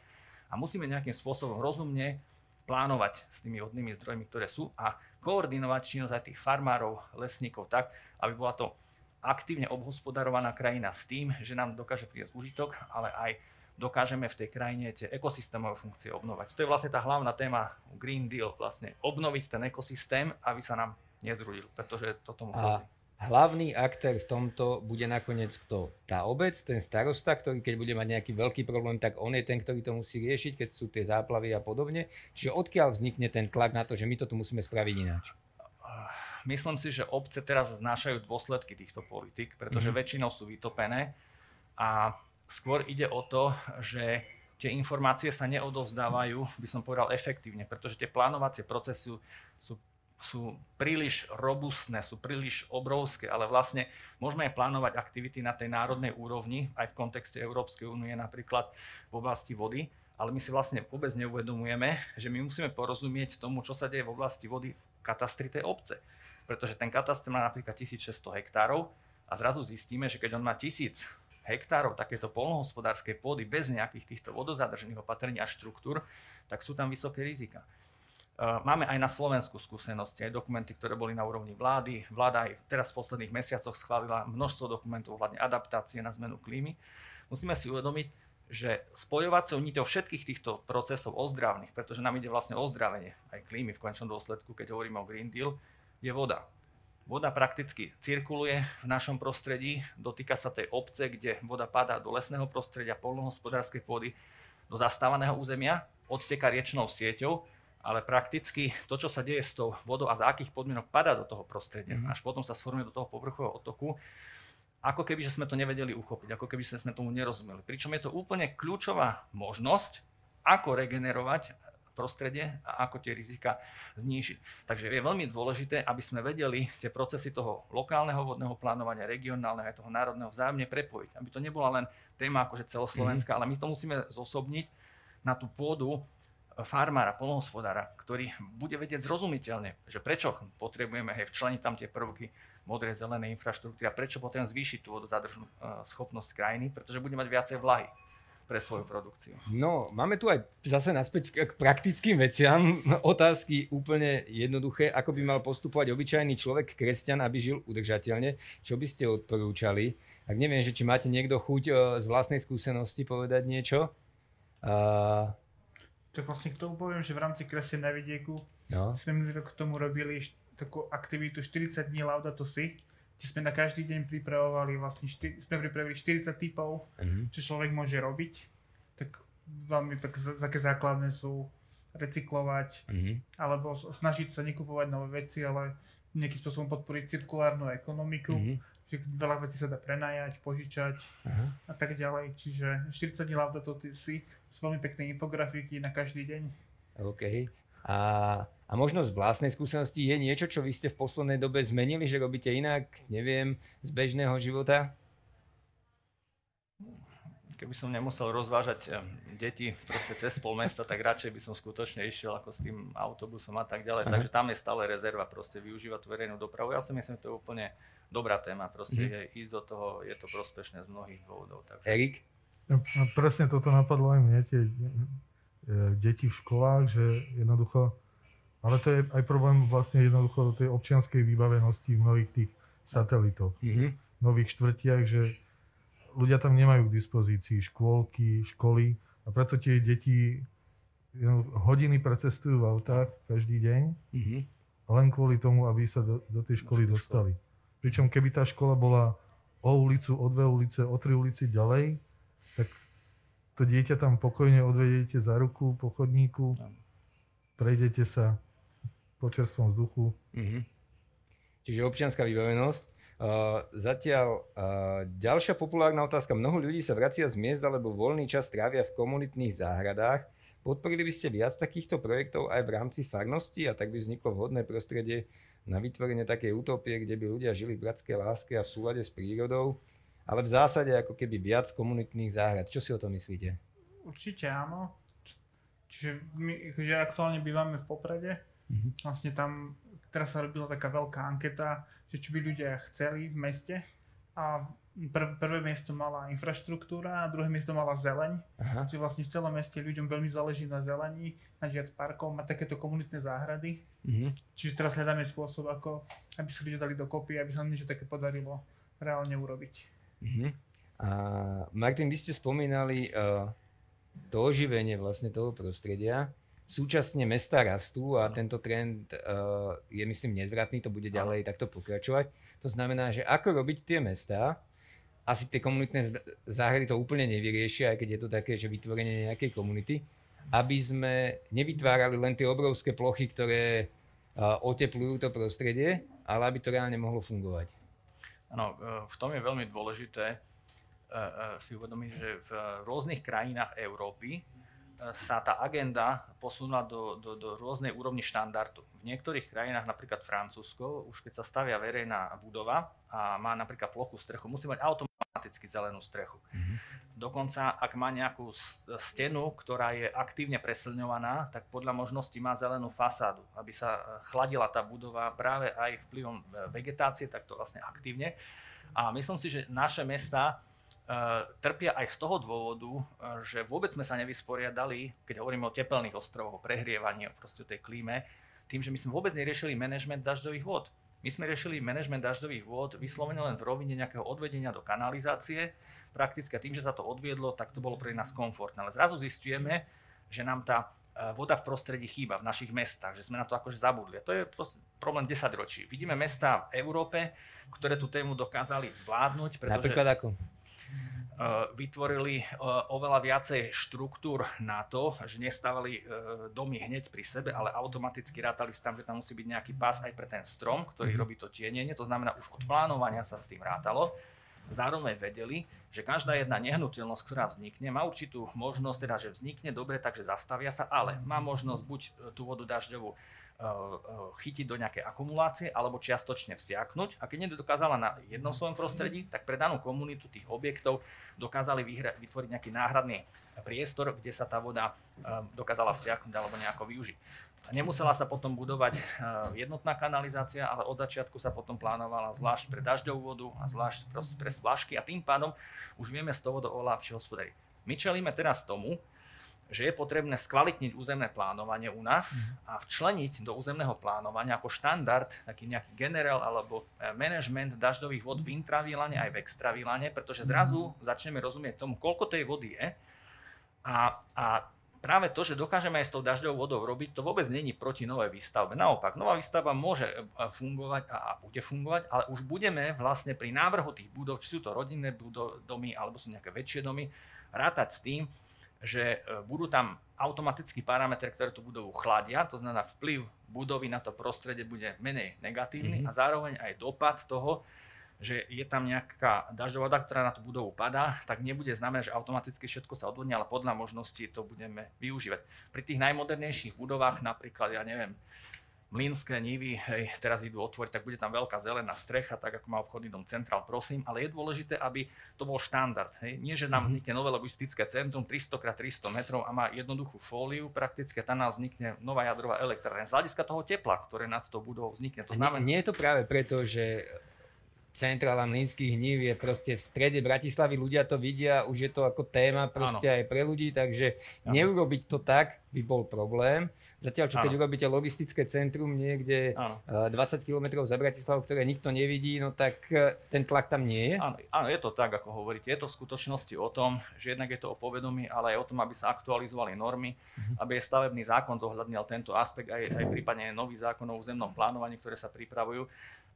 a musíme nejakým spôsobom rozumne plánovať s tými vodnými zdrojmi, ktoré sú a koordinovať činnosť aj tých farmárov, lesníkov tak, aby bola to aktívne obhospodarovaná krajina s tým, že nám dokáže priniesť užitok, ale aj dokážeme v tej krajine tie ekosystémové funkcie obnovať. To je vlastne tá hlavná téma Green Deal, vlastne obnoviť ten ekosystém, aby sa nám nezrudil, pretože to tomu hrozí hlavný aktér v tomto bude nakoniec kto? Tá obec, ten starosta, ktorý keď bude mať nejaký veľký problém, tak on je ten, ktorý to musí riešiť, keď sú tie záplavy a podobne. Čiže odkiaľ vznikne ten tlak na to, že my to tu musíme spraviť ináč? Myslím si, že obce teraz znášajú dôsledky týchto politik, pretože mm-hmm. väčšinou sú vytopené a skôr ide o to, že tie informácie sa neodovzdávajú, by som povedal, efektívne, pretože tie plánovacie procesy sú sú príliš robustné, sú príliš obrovské, ale vlastne môžeme aj plánovať aktivity na tej národnej úrovni, aj v kontexte Európskej únie napríklad v oblasti vody, ale my si vlastne vôbec neuvedomujeme, že my musíme porozumieť tomu, čo sa deje v oblasti vody v katastri tej obce. Pretože ten katastr má napríklad 1600 hektárov a zrazu zistíme, že keď on má 1000 hektárov takéto polnohospodárskej pôdy bez nejakých týchto vodozadržených opatrení a štruktúr, tak sú tam vysoké rizika. Eh, máme aj na Slovensku skúsenosti, aj dokumenty, ktoré boli na úrovni vlády. Vláda aj teraz v posledných mesiacoch schválila množstvo dokumentov ohľadne adaptácie na zmenu klímy. Musíme si uvedomiť, že spojovacou niťou všetkých týchto procesov ozdravných, pretože nám ide vlastne o ozdravenie aj klímy v konečnom dôsledku, keď hovoríme o Green Deal, je voda. Voda prakticky cirkuluje v našom prostredí, dotýka sa tej obce, kde voda padá do lesného prostredia, polnohospodárskej pôdy, do zastávaného územia, odteka riečnou sieťou ale prakticky to, čo sa deje s tou vodou a za akých podmienok padá do toho prostredia, mm-hmm. až potom sa sformuje do toho povrchového otoku, ako keby, že sme to nevedeli uchopiť, ako keby sme tomu nerozumeli. Pričom je to úplne kľúčová možnosť, ako regenerovať prostredie a ako tie rizika znížiť. Takže je veľmi dôležité, aby sme vedeli tie procesy toho lokálneho vodného plánovania, regionálneho a toho národného vzájomne prepojiť. Aby to nebola len téma akože celoslovenská, mm-hmm. ale my to musíme zosobniť na tú pôdu farmára, polnohospodára, ktorý bude vedieť zrozumiteľne, že prečo potrebujeme hej, včleniť tam tie prvky modrej, zelenej infraštruktúry a prečo potrebujeme zvýšiť tú vodozadržnú uh, schopnosť krajiny, pretože bude mať viacej vlahy pre svoju produkciu. No, máme tu aj zase naspäť k praktickým veciam. Otázky úplne jednoduché. Ako by mal postupovať obyčajný človek, kresťan, aby žil udržateľne? Čo by ste odporúčali? Ak neviem, že či máte niekto chuť uh, z vlastnej skúsenosti povedať niečo. Uh, tak vlastne k tomu poviem, že v rámci Kresie na vidieku no. sme minulý rok k tomu robili takú aktivitu 40 dní Laudato Si, kde sme na každý deň pripravovali vlastne, štyri, sme pripravili 40 typov, uh-huh. čo človek môže robiť. Tak veľmi tak, také základné sú recyklovať, uh-huh. alebo snažiť sa nekupovať nové veci, ale nejakým spôsobom podporiť cirkulárnu ekonomiku, uh-huh. Že veľa vecí sa dá prenajať, požičať uh-huh. a tak ďalej. Čiže 40 dní Laudato Si sú veľmi pekné infografiky na každý deň. OK. A, a možno z vlastnej skúsenosti je niečo, čo vy ste v poslednej dobe zmenili, že robíte inak, neviem, z bežného života? Keby som nemusel rozvážať eh, deti proste cez pol mesta, tak radšej by som skutočne išiel ako s tým autobusom a tak ďalej. Aha. Takže tam je stále rezerva proste využívať verejnú dopravu. Ja si myslím, že to je úplne dobrá téma. Proste mm. je, ísť do toho, je to prospešné z mnohých dôvodov. Takže... Erik? No, no, presne toto napadlo aj mne, tie e, deti v školách, že jednoducho, ale to je aj problém vlastne jednoducho tej občianskej vybavenosti v mnohých tých satelitoch, mm-hmm. nových štvrtiach, že ľudia tam nemajú k dispozícii škôlky, školy a preto tie deti hodiny precestujú v autách každý deň mm-hmm. len kvôli tomu, aby sa do, do tej školy dostali. Pričom keby tá škola bola o ulicu, o dve ulice, o tri ulici ďalej, tak to dieťa tam pokojne odvedete za ruku po chodníku, prejdete sa po čerstvom vzduchu. Mm-hmm. Čiže občianská vybavenosť. Uh, zatiaľ uh, ďalšia populárna otázka. Mnoho ľudí sa vracia z miest alebo voľný čas trávia v komunitných záhradách. Podporili by ste viac takýchto projektov aj v rámci farnosti a tak by vzniklo vhodné prostredie na vytvorenie takej utopie, kde by ľudia žili v bratskej láske a v súlade s prírodou, ale v zásade ako keby viac komunitných záhrad. Čo si o tom myslíte? Určite áno. Čiže my že aktuálne bývame v Poprede. Mm-hmm. Vlastne tam teraz sa robila taká veľká anketa, že či by ľudia chceli v meste a pr- prvé miesto mala infraštruktúra druhé miesto mala zeleň. Aha. Že vlastne v celom meste ľuďom veľmi záleží na zelení, mať viac parkov, mať takéto komunitné záhrady. Mhm. Čiže teraz hľadáme spôsob, ako aby sa ľudia dali dokopy, aby sa niečo také podarilo reálne urobiť. Mhm. A Martin, vy ste spomínali uh, to oživenie vlastne toho prostredia. Súčasne mesta rastú a tento trend uh, je myslím nezvratný, to bude ďalej takto pokračovať. To znamená, že ako robiť tie mesta, asi tie komunitné záhrady to úplne nevyriešia, aj keď je to také, že vytvorenie nejakej komunity, aby sme nevytvárali len tie obrovské plochy, ktoré oteplujú to prostredie, ale aby to reálne mohlo fungovať. Áno, v tom je veľmi dôležité si uvedomiť, že v rôznych krajinách Európy sa tá agenda posunula do, do, do rôznej úrovni štandardu. V niektorých krajinách, napríklad Francúzsko, už keď sa stavia verejná budova a má napríklad plochu strechu, musí mať automaticky zelenú strechu. Mm-hmm. Dokonca, ak má nejakú stenu, ktorá je aktívne presilňovaná, tak podľa možnosti má zelenú fasádu, aby sa chladila tá budova práve aj vplyvom vegetácie, tak to vlastne aktívne. A myslím si, že naše mesta trpia aj z toho dôvodu, eh, že vôbec sme sa nevysporiadali, keď hovoríme o tepelných ostrovoch, o prehrievaní, o proste tej klíme, tým, že my sme vôbec neriešili manažment dažďových vôd. My sme riešili manažment dažďových vôd vyslovene len v rovine nejakého odvedenia do kanalizácie. Prakticky tým, že sa to odviedlo, tak to bolo pre nás komfortné. Ale zrazu zistujeme, že nám tá eh, voda v prostredí chýba v našich mestách, že sme na to akože zabudli. A to je problém 10 ročí. Vidíme mesta v Európe, ktoré tú tému dokázali zvládnuť. Pretože... Napríklad ako? Eh, vytvorili eh, oveľa viacej štruktúr na to, že nestávali eh, domy hneď pri sebe, ale automaticky rátali s tam, že tam musí byť nejaký pás aj pre ten strom, ktorý mm-hmm. robí to tienenie. To znamená, už od plánovania sa s tým rátalo. Zároveň vedeli, že každá jedna nehnuteľnosť, ktorá vznikne, má určitú možnosť, teda, že vznikne dobre, takže zastavia sa, ale má možnosť buď tú vodu dažďovú Eh, eh, chytiť do nejakej akumulácie alebo čiastočne vsiaknúť. A keď nedokázala na jednom svojom prostredí, tak pre danú komunitu tých objektov dokázali vyhra- vytvoriť nejaký náhradný priestor, kde sa tá voda dokázala vsiaknúť alebo nejako využiť. Nemusela sa potom budovať jednotná kanalizácia, ale od začiatku sa potom plánovala zvlášť pre dažďovú vodu a zvlášť pre splašky a tým pádom už vieme z toho do oveľa hospodári. My čelíme teraz tomu, že je potrebné skvalitniť územné plánovanie u nás mhm. a včleniť do územného plánovania ako štandard taký nejaký generál alebo e, management dažďových vod v intravílane aj v extravílane, pretože zrazu mhm. začneme rozumieť tomu, koľko tej vody je a, a práve to, že dokážeme aj s tou dažďovou vodou robiť, to vôbec není proti novej výstavbe. Naopak, nová výstavba môže e, fungovať a, bude fungovať, ale už budeme vlastne pri návrhu tých budov, či sú to rodinné budov, domy alebo sú nejaké väčšie domy, rátať s tým, že e, budú tam automaticky parametre, ktoré tú budovu chladia, to znamená vplyv budovy na to prostredie bude menej negatívny mm-hmm. a zároveň aj dopad toho, že je tam nejaká dažďová ktorá na tú budovu padá, tak nebude znamenáť, že automaticky všetko sa odvodní, ale podľa možností to budeme využívať. Pri tých najmodernejších budovách, napríklad, ja neviem, mlínske nivy, hej, teraz idú otvoriť, tak bude tam veľká zelená strecha, tak ako má obchodný dom Central, prosím, ale je dôležité, aby to bol štandard. Hej. Nie, že nám mhm. vznikne nové logistické centrum 300 x 300 metrov a má jednoduchú fóliu, prakticky tam nám vznikne nová jadrová elektrárne. Z hľadiska toho tepla, ktoré nad to budou vznikne. To znamená... nie, nie je to práve preto, že centrála mlínskych hnív je proste v strede Bratislavy, ľudia to vidia, už je to ako téma proste ano. aj pre ľudí, takže ano. neurobiť to tak by bol problém. Zatiaľ, čo keď ano. urobíte logistické centrum niekde ano. 20 km za Bratislavou, ktoré nikto nevidí, no tak e, ten tlak tam nie je. Áno, áno, je to tak, ako hovoríte. Je to v skutočnosti o tom, že jednak je to o povedomí, ale aj o tom, aby sa aktualizovali normy, uh-huh. aby stavebný zákon zohľadnil tento aspekt, aj, aj prípadne nový zákon o územnom plánovaní, ktoré sa pripravujú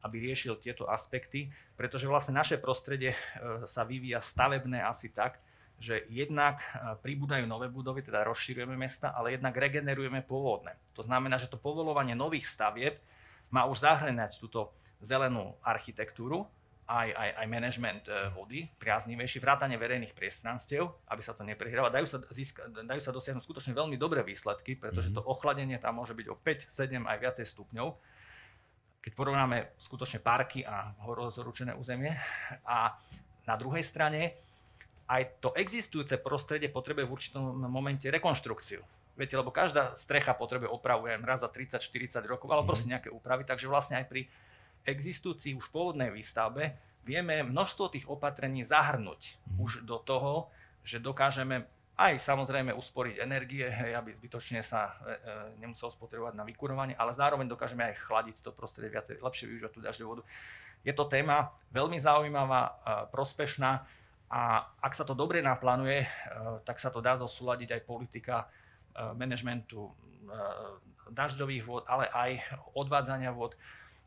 aby riešil tieto aspekty, pretože vlastne naše prostredie e, sa vyvíja stavebné asi tak, že jednak e, pribúdajú nové budovy, teda rozšírujeme mesta, ale jednak regenerujeme pôvodné. To znamená, že to povolovanie nových stavieb má už zahrňať túto zelenú architektúru, aj, aj, aj management e, vody, priaznivejší, vrátanie verejných priestranstiev, aby sa to neprehrávalo. Dajú sa, získa, dajú sa dosiahnuť skutočne veľmi dobré výsledky, pretože mm-hmm. to ochladenie tam môže byť o 5, 7 aj viacej stupňov keď porovnáme skutočne parky a horozručené územie. A na druhej strane aj to existujúce prostredie potrebuje v určitom momente rekonštrukciu. Viete, lebo každá strecha potrebuje opravu raz za 30-40 rokov, proste mhm. nejaké úpravy, takže vlastne aj pri existujúcej už pôvodnej výstavbe vieme množstvo tých opatrení zahrnúť mm. už do toho, že dokážeme aj samozrejme usporiť energie, hej, aby zbytočne sa e, e, nemusel spotrebovať na vykurovanie, ale zároveň dokážeme aj chladiť to prostredie viacej, lepšie využívať tú dažďovú vodu. Je to téma veľmi zaujímavá, e, prospešná a ak sa to dobre naplánuje, e, tak sa to dá zosúľadiť aj politika e, manažmentu e, dažďových vod, ale aj odvádzania vod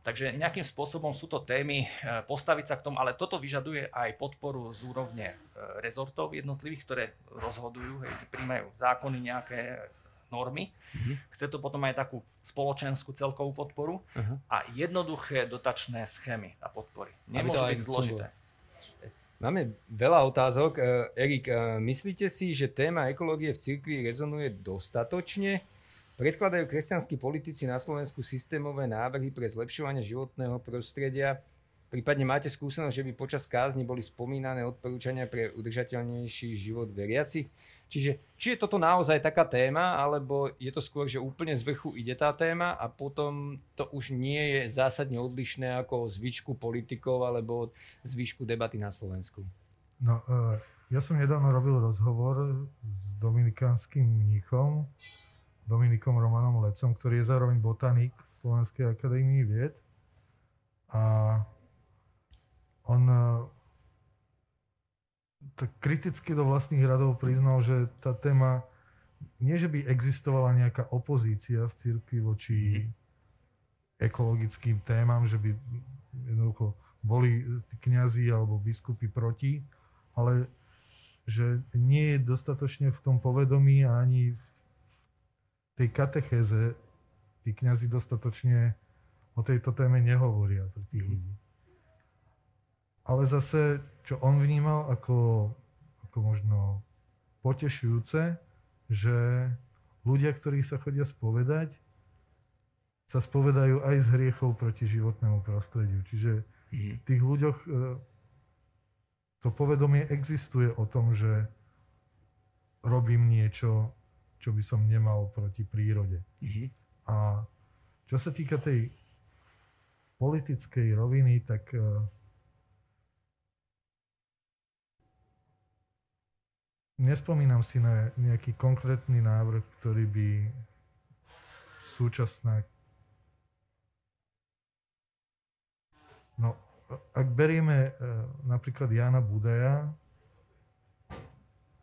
Takže nejakým spôsobom sú to témy, postaviť sa k tomu, ale toto vyžaduje aj podporu z úrovne rezortov jednotlivých, ktoré rozhodujú, hej, príjmajú zákony, nejaké normy. Uh-huh. Chce to potom aj takú spoločenskú celkovú podporu uh-huh. a jednoduché dotačné schémy a podpory. Nemôže byť zložité. Máme veľa otázok. E, Erik, myslíte si, že téma ekológie v cirkvi rezonuje dostatočne? Predkladajú kresťanskí politici na Slovensku systémové návrhy pre zlepšovanie životného prostredia. Prípadne máte skúsenosť, že by počas kázni boli spomínané odporúčania pre udržateľnejší život veriacich? Čiže či je toto naozaj taká téma, alebo je to skôr, že úplne z vrchu ide tá téma a potom to už nie je zásadne odlišné ako zvyšku politikov alebo zvyšku debaty na Slovensku? No, e, ja som nedávno robil rozhovor s dominikánskym mníchom, Dominikom Romanom Lecom, ktorý je zároveň botanik v Slovenskej akadémii vied. A on e, tak kriticky do vlastných radov priznal, že tá téma, nie že by existovala nejaká opozícia v cirkvi voči mhm. ekologickým témam, že by jednoducho boli kňazi alebo biskupy proti, ale že nie je dostatočne v tom povedomí a ani v tej katechéze tí kňazi dostatočne o tejto téme nehovoria pre tých ľudí. Ale zase, čo on vnímal ako, ako možno potešujúce, že ľudia, ktorí sa chodia spovedať, sa spovedajú aj z hriechov proti životnému prostrediu. Čiže v tých ľuďoch e, to povedomie existuje o tom, že robím niečo čo by som nemal proti prírode. Mm-hmm. A čo sa týka tej politickej roviny, tak nespomínam si na nejaký konkrétny návrh, ktorý by súčasná No, ak berieme uh, napríklad Jana Budaja,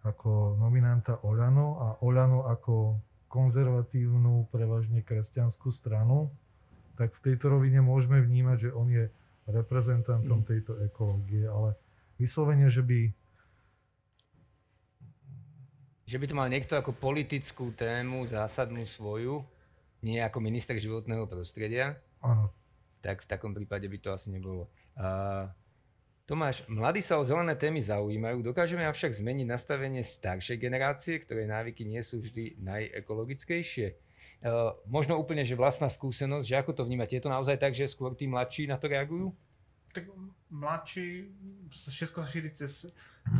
ako nominanta Oľano a Oľano ako konzervatívnu, prevažne kresťanskú stranu, tak v tejto rovine môžeme vnímať, že on je reprezentantom mm. tejto ekológie, ale vyslovene, že by... Že by to mal niekto ako politickú tému, zásadnú svoju, nie ako minister životného prostredia. Áno. Tak v takom prípade by to asi nebolo. Uh, Tomáš, mladí sa o zelené témy zaujímajú, dokážeme avšak zmeniť nastavenie staršej generácie, ktoré návyky nie sú vždy najekologickejšie. Uh, možno úplne, že vlastná skúsenosť, že ako to vnímate? Je to naozaj tak, že skôr tí mladší na to reagujú? Tak mladší, všetko sa šíri cez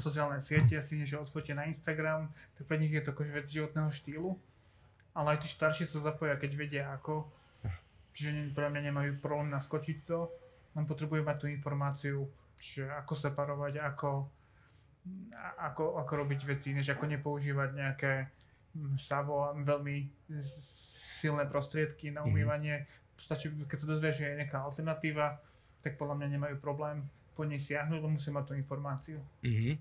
sociálne siete, asi že odfotia na Instagram, tak pre nich je to akože vec životného štýlu. Ale aj tí starší sa zapoja, keď vedia ako. Čiže pre mňa nemajú problém naskočiť to, len potrebujú mať tú informáciu, že ako separovať, ako, ako, ako robiť veci, než ako nepoužívať nejaké hm, savo, veľmi silné prostriedky na mhm. umývanie. Stačí, keď sa dozvie, že je nejaká alternatíva, tak podľa mňa nemajú problém po nej siahnuť, lebo musí mať tú informáciu. Uh-huh.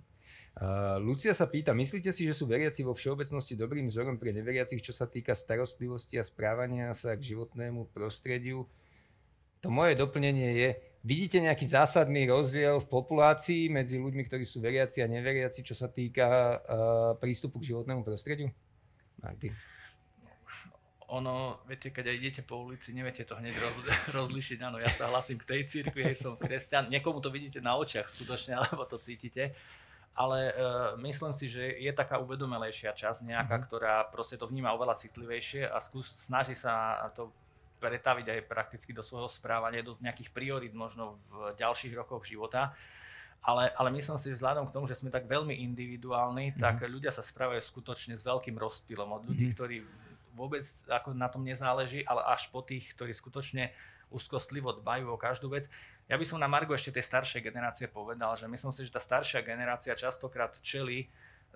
Uh, Lucia sa pýta, myslíte si, že sú veriaci vo všeobecnosti dobrým vzorom pre neveriacich, čo sa týka starostlivosti a správania sa k životnému prostrediu? To moje doplnenie je, vidíte nejaký zásadný rozdiel v populácii medzi ľuďmi, ktorí sú veriaci a neveriaci, čo sa týka uh, prístupu k životnému prostrediu? Martin ono, viete, keď aj idete po ulici, neviete to hneď roz, rozlišiť. Áno, ja sa hlasím k tej cirkvi, hej, som kresťan. Niekomu to vidíte na očiach skutočne, alebo to cítite. Ale uh, myslím si, že je taká uvedomelejšia časť nejaká, mm-hmm. ktorá proste to vníma oveľa citlivejšie a skús, snaží sa to pretaviť aj prakticky do svojho správania, do nejakých priorit možno v ďalších rokoch života. Ale, ale myslím si, vzhľadom k tomu, že sme tak veľmi individuálni, mm-hmm. tak ľudia sa správajú skutočne s veľkým rozstýlom od ľudí, mm-hmm. ktorí vôbec ako na tom nezáleží, ale až po tých, ktorí skutočne úzkostlivo dbajú o každú vec. Ja by som na Margo ešte tej staršej generácie povedal, že myslím si, že tá staršia generácia častokrát čelí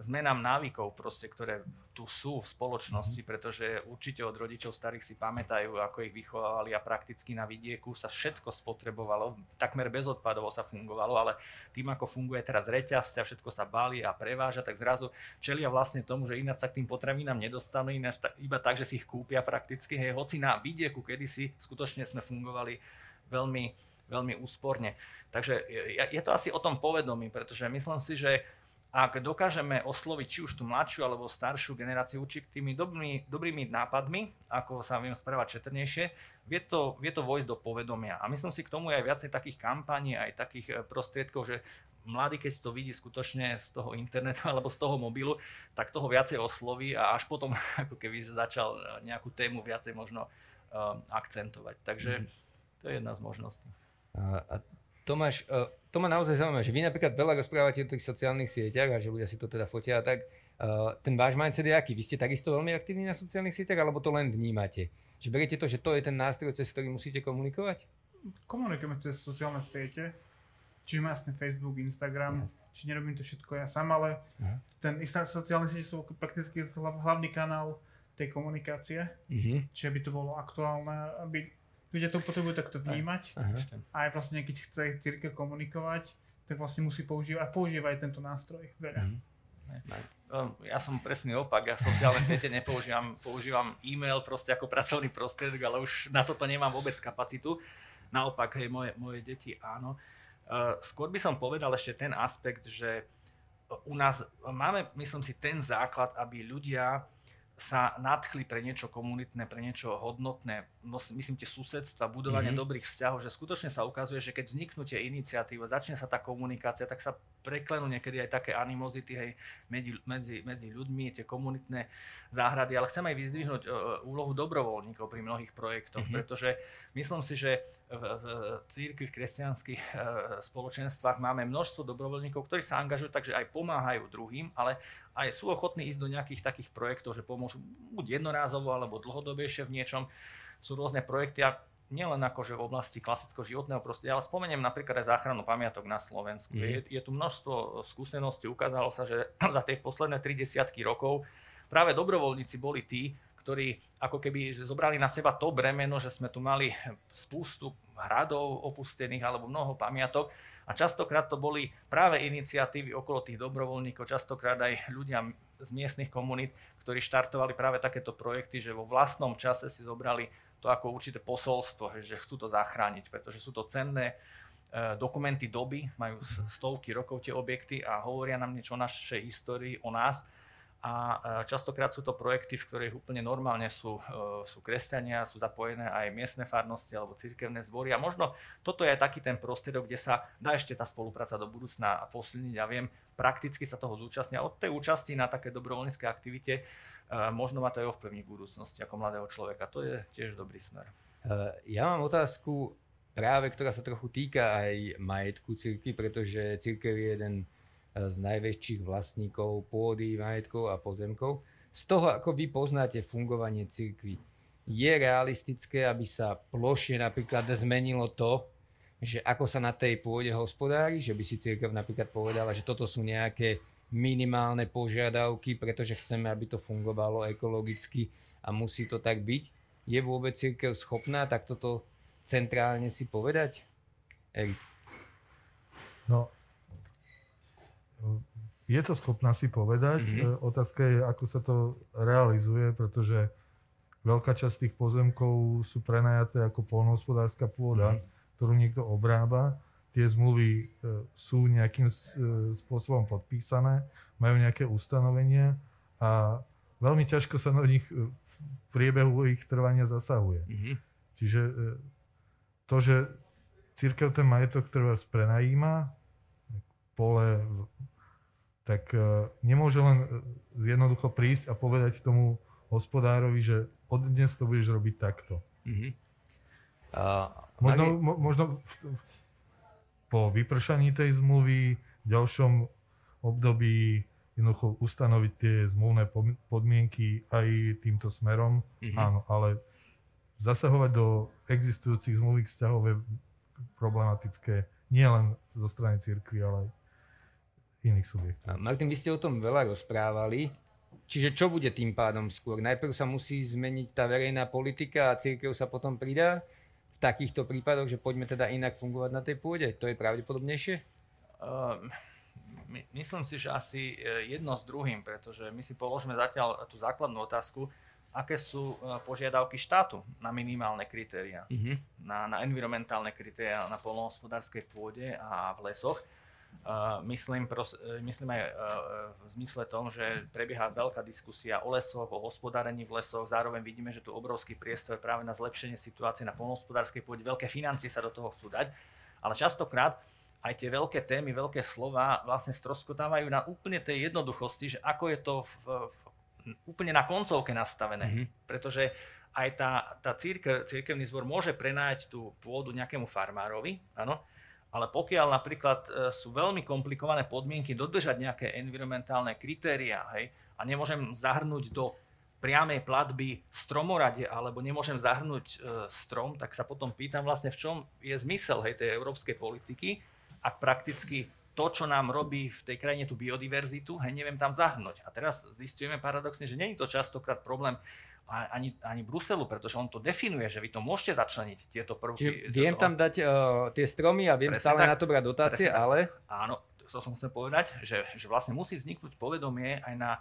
zmenám návykov, proste, ktoré tu sú v spoločnosti, mm-hmm. pretože určite od rodičov starých si pamätajú, ako ich vychovávali a prakticky na vidieku sa všetko spotrebovalo, takmer bezodpadovo sa fungovalo, ale tým, ako funguje teraz reťazce a všetko sa balí a preváža, tak zrazu čelia vlastne tomu, že ináč sa k tým potravinám nedostanú, ináč iba tak, že si ich kúpia prakticky, hej, hoci na vidieku kedysi skutočne sme fungovali veľmi, veľmi úsporne. Takže je, je to asi o tom povedomí, pretože myslím si, že ak dokážeme osloviť či už tú mladšiu alebo staršiu generáciu určitými dobrými, dobrými nápadmi, ako sa viem správať četrnejšie, vie to, vie to vojsť do povedomia. A myslím si, k tomu aj viacej takých kampaní, aj takých eh, prostriedkov, že mladý, keď to vidí skutočne z toho internetu alebo z toho mobilu, tak toho viacej osloví a až potom ako keby začal eh, nejakú tému viacej možno um, akcentovať. Takže mm. to je jedna z možností. A, a Tomáš, uh, to ma naozaj zaujíma, že vy napríklad veľa rozprávate o tých sociálnych sieťach a že ľudia si to teda fotia a tak. Uh, ten váš mindset je aký? Vy ste takisto veľmi aktívni na sociálnych sieťach alebo to len vnímate? Že beriete to, že to je ten nástroj, cez ktorý musíte komunikovať? Komunikujeme cez sociálne siete. Čiže má jasne Facebook, Instagram, yes. či nerobím to všetko ja sám, ale uh-huh. ten sociálne siete sú prakticky hlavný kanál tej komunikácie. Uh-huh. Čiže by to bolo aktuálne, aby ľudia to potrebujú takto vnímať. Aha. A aj vlastne, keď chce církev komunikovať, tak vlastne musí používať, a používa aj tento nástroj veľa. Mhm. Ja som presný opak, ja sociálne siete nepoužívam, používam e-mail proste ako pracovný prostriedok, ale už na toto nemám vôbec kapacitu. Naopak, hej, moje, moje deti áno. Skôr by som povedal ešte ten aspekt, že u nás máme, myslím si, ten základ, aby ľudia sa nadchli pre niečo komunitné, pre niečo hodnotné, no, myslím tie susedstva, budovanie mm-hmm. dobrých vzťahov, že skutočne sa ukazuje, že keď vzniknú tie iniciatívy, začne sa tá komunikácia, tak sa preklenú niekedy aj také animozity hej, medzi, medzi, medzi ľuďmi, tie komunitné záhrady, ale chcem aj vyzdvihnúť uh, úlohu dobrovoľníkov pri mnohých projektoch, mm-hmm. pretože myslím si, že v, v církvi, v kresťanských uh, spoločenstvách máme množstvo dobrovoľníkov, ktorí sa angažujú, takže aj pomáhajú druhým, ale aj sú ochotní ísť do nejakých takých projektov, že pomôžu buď jednorázovo alebo dlhodobejšie v niečom. Sú rôzne projekty a nielen akože v oblasti klasického životného prostredia, ale spomeniem napríklad aj záchranu pamiatok na Slovensku. Mm. Je, je tu množstvo skúseností, ukázalo sa, že za tie posledné 30 rokov práve dobrovoľníci boli tí, ktorí ako keby zobrali na seba to bremeno, že sme tu mali spústu hradov opustených alebo mnoho pamiatok a častokrát to boli práve iniciatívy okolo tých dobrovoľníkov, častokrát aj ľudia z miestnych komunít, ktorí štartovali práve takéto projekty, že vo vlastnom čase si zobrali to ako určité posolstvo, že chcú to zachrániť, pretože sú to cenné e, dokumenty doby, majú stovky rokov tie objekty a hovoria nám niečo o našej histórii, o nás a častokrát sú to projekty, v ktorých úplne normálne sú, e, sú kresťania, sú zapojené aj miestne farnosti alebo cirkevné zbory a možno toto je taký ten prostriedok, kde sa dá ešte tá spolupráca do budúcna posilniť. Ja viem, prakticky sa toho zúčastnia. Od tej účasti na také dobrovoľníckej aktivite e, možno ma to aj ovplyvní v budúcnosti ako mladého človeka. To je tiež dobrý smer. E, ja mám otázku práve, ktorá sa trochu týka aj majetku cirkvi, pretože cirkev je jeden z najväčších vlastníkov pôdy, majetkov a pozemkov. Z toho, ako vy poznáte fungovanie cirkvy, je realistické, aby sa plošne napríklad zmenilo to, že ako sa na tej pôde hospodári, že by si církev napríklad povedala, že toto sú nejaké minimálne požiadavky, pretože chceme, aby to fungovalo ekologicky a musí to tak byť. Je vôbec církev schopná tak toto centrálne si povedať? Erik. No, je to schopná si povedať. Mm-hmm. Otázka je, ako sa to realizuje, pretože veľká časť tých pozemkov sú prenajaté ako polnohospodárska pôda, mm-hmm. ktorú niekto obrába. Tie zmluvy e, sú nejakým e, spôsobom podpísané, majú nejaké ustanovenia a veľmi ťažko sa do nich v priebehu ich trvania zasahuje. Mm-hmm. Čiže to, že církev ten majetok vás prenajíma, pole, tak e, nemôže len e, jednoducho prísť a povedať tomu hospodárovi, že od dnes to budeš robiť takto. Mm-hmm. Uh, možno, je... mo, možno v, v, po vypršaní tej zmluvy v ďalšom období jednoducho ustanoviť tie zmluvné podmienky aj týmto smerom, mm-hmm. áno, ale zasahovať do existujúcich zmluvy vzťahov je problematické nielen zo strany cirkvi, ale aj iných subjektov. Martin, vy ste o tom veľa rozprávali. Čiže čo bude tým pádom skôr? Najprv sa musí zmeniť tá verejná politika a církev sa potom pridá v takýchto prípadoch, že poďme teda inak fungovať na tej pôde? To je pravdepodobnejšie? Uh, my, myslím si, že asi e, jedno s druhým, pretože my si položíme zatiaľ tú základnú otázku, aké sú e, požiadavky štátu na minimálne kritéria, uh-huh. na, na environmentálne kritéria na polnohospodárskej pôde a v lesoch myslím, pros, e, myslím aj uh, v zmysle tom, že prebieha veľká diskusia o lesoch, o hospodárení v lesoch. Zároveň vidíme, že tu obrovský priestor práve na zlepšenie situácie na polnohospodárskej pôde. Veľké financie sa do toho chcú dať. Ale častokrát aj tie veľké témy, veľké slova vlastne stroskotávajú na úplne tej jednoduchosti, že ako je to v, v, úplne na koncovke nastavené. Mm-hmm. Pretože aj tá, tá církev, církevný zbor môže prenájať tú pôdu nejakému farmárovi, áno, ale pokiaľ napríklad e, sú veľmi komplikované podmienky dodržať nejaké environmentálne kritéria, hej, a nemôžem zahrnúť do priamej platby stromorade, alebo nemôžem zahrnúť e, strom, tak sa potom pýtam vlastne, v čom je zmysel hej, tej európskej politiky, ak prakticky to, čo nám robí v tej krajine tú biodiverzitu, hej, neviem tam zahrnúť. A teraz zistujeme paradoxne, že je to častokrát problém ani, ani Bruselu, pretože on to definuje, že vy to môžete začleniť, tieto prvky. Čiže viem tam dať uh, tie stromy a viem stále tak, na to brať dotácie, ale... Áno, to som chcel povedať, že, že vlastne musí vzniknúť povedomie aj na,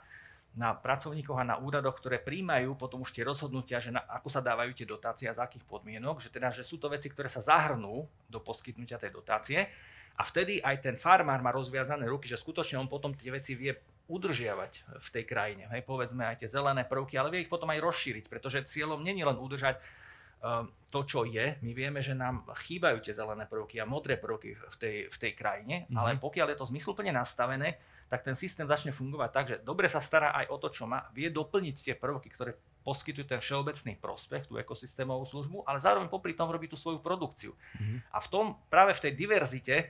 na pracovníkoch a na úradoch, ktoré príjmajú potom už tie rozhodnutia, že na, ako sa dávajú tie dotácie a za akých podmienok, že teda, že sú to veci, ktoré sa zahrnú do poskytnutia tej dotácie. A vtedy aj ten farmár má rozviazané ruky, že skutočne on potom tie veci vie udržiavať v tej krajine. Hej, povedzme aj tie zelené prvky, ale vie ich potom aj rozšíriť, pretože cieľom není len udržať uh, to, čo je. My vieme, že nám chýbajú tie zelené prvky a modré prvky v tej, v tej krajine, mm-hmm. ale pokiaľ je to zmysluplne nastavené, tak ten systém začne fungovať tak, že dobre sa stará aj o to, čo má, vie doplniť tie prvky, ktoré poskytujú ten všeobecný prospech, tú ekosystémovú službu, ale zároveň popri tom robí tú svoju produkciu. Mm-hmm. A v tom, práve v tej diverzite,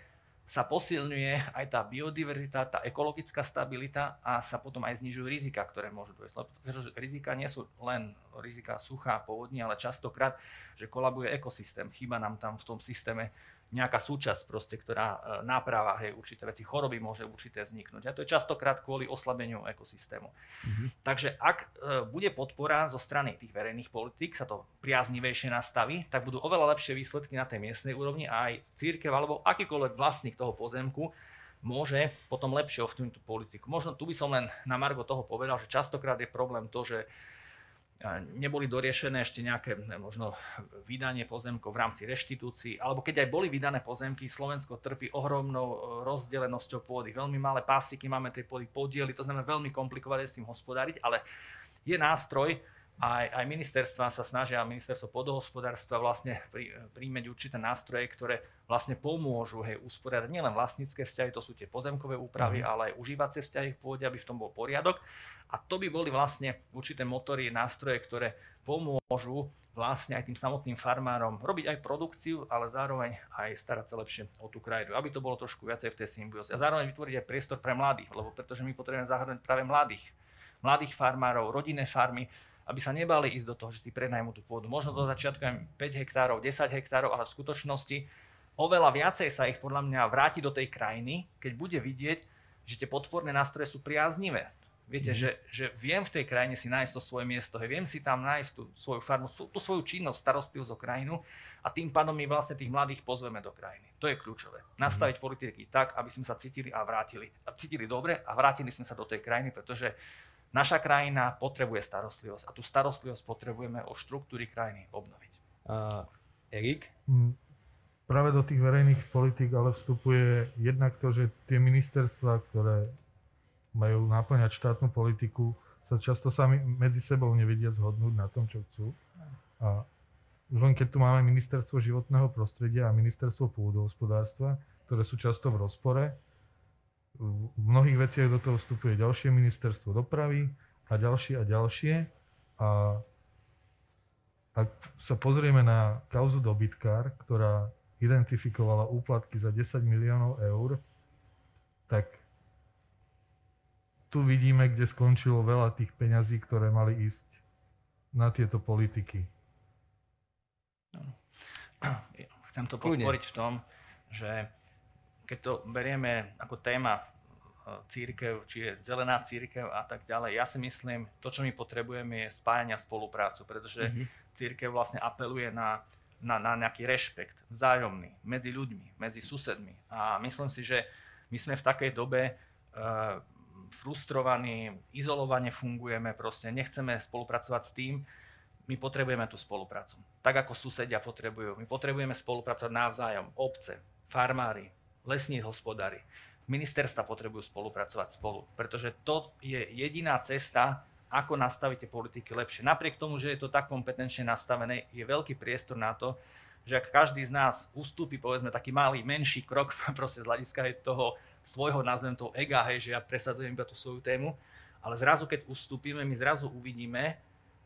sa posilňuje aj tá biodiverzita, tá ekologická stabilita a sa potom aj znižujú rizika, ktoré môžu dojsť. Lebo rizika nie sú len rizika suchá, povodní, ale častokrát, že kolabuje ekosystém. Chýba nám tam v tom systéme nejaká súčasť, proste, ktorá e, náprava hej, určité veci, choroby môže určité vzniknúť. A to je častokrát kvôli oslabeniu ekosystému. Mm-hmm. Takže ak e, bude podpora zo strany tých verejných politík, sa to priaznivejšie nastaví, tak budú oveľa lepšie výsledky na tej miestnej úrovni a aj církev alebo akýkoľvek vlastník toho pozemku môže potom lepšie ovplyvniť tú politiku. Možno tu by som len na Margo toho povedal, že častokrát je problém to, že neboli doriešené ešte nejaké možno vydanie pozemkov v rámci reštitúcií, alebo keď aj boli vydané pozemky, Slovensko trpí ohromnou e, rozdelenosťou pôdy. Veľmi malé pásiky máme tej pôdy podiely, to znamená veľmi komplikované s tým hospodáriť, ale je nástroj, aj, aj ministerstva sa snažia, ministerstvo podohospodárstva vlastne prí, príjmeť určité nástroje, ktoré vlastne pomôžu hej, usporiadať nielen vlastnícke vzťahy, to sú tie pozemkové úpravy, mm. ale aj užívacie vzťahy v pôde, aby v tom bol poriadok. A to by boli vlastne určité motory, nástroje, ktoré pomôžu vlastne aj tým samotným farmárom robiť aj produkciu, ale zároveň aj starať sa lepšie o tú krajinu, aby to bolo trošku viacej v tej symbióze. A zároveň vytvoriť aj priestor pre mladých, lebo pretože my potrebujeme zahrnúť práve mladých, mladých farmárov, rodinné farmy, aby sa nebali ísť do toho, že si prenajmú tú pôdu. Možno do začiatku 5 hektárov, 10 hektárov, ale v skutočnosti oveľa viacej sa ich podľa mňa vráti do tej krajiny, keď bude vidieť, že tie podporné nástroje sú priaznivé. Viete, mm. že, že viem v tej krajine si nájsť to svoje miesto, hej, viem si tam nájsť tú svoju farmu, tú svoju činnosť, starostlivosť o krajinu a tým pádom my vlastne tých mladých pozveme do krajiny. To je kľúčové. Nastaviť mm. politiky tak, aby sme sa cítili a vrátili. A cítili dobre a vrátili sme sa do tej krajiny, pretože naša krajina potrebuje starostlivosť a tú starostlivosť potrebujeme o štruktúry krajiny obnoviť. Uh, Erik? Mm, práve do tých verejných politik ale vstupuje jednak to, že tie ministerstva, ktoré majú náplňať štátnu politiku, sa často sami medzi sebou nevedia zhodnúť na tom, čo chcú. A už len keď tu máme ministerstvo životného prostredia a ministerstvo pôdohospodárstva, ktoré sú často v rozpore, v mnohých veciach do toho vstupuje ďalšie ministerstvo dopravy a ďalšie a ďalšie. A ak sa pozrieme na kauzu dobytkár, ktorá identifikovala úplatky za 10 miliónov eur, tak tu vidíme, kde skončilo veľa tých peňazí, ktoré mali ísť na tieto politiky. Chcem to podporiť v tom, že keď to berieme ako téma e, církev, či je zelená církev a tak ďalej, ja si myslím, to, čo my potrebujeme, je spájania spoluprácu, pretože mm-hmm. církev vlastne apeluje na, na, na nejaký rešpekt vzájomný medzi ľuďmi, medzi susedmi. A myslím si, že my sme v takej dobe uh, frustrovaní, izolovane fungujeme, proste nechceme spolupracovať s tým, my potrebujeme tú spoluprácu. Tak ako susedia potrebujú. My potrebujeme spolupracovať navzájom. Obce, farmári, lesní hospodári, ministerstva potrebujú spolupracovať spolu. Pretože to je jediná cesta, ako nastavíte politiky lepšie. Napriek tomu, že je to tak kompetenčne nastavené, je veľký priestor na to, že ak každý z nás ustúpi, povedzme, taký malý, menší krok proste z hľadiska toho svojho, nazvem toho ega, hej, že ja presadzujem iba tú svoju tému, ale zrazu, keď ustúpime, my zrazu uvidíme,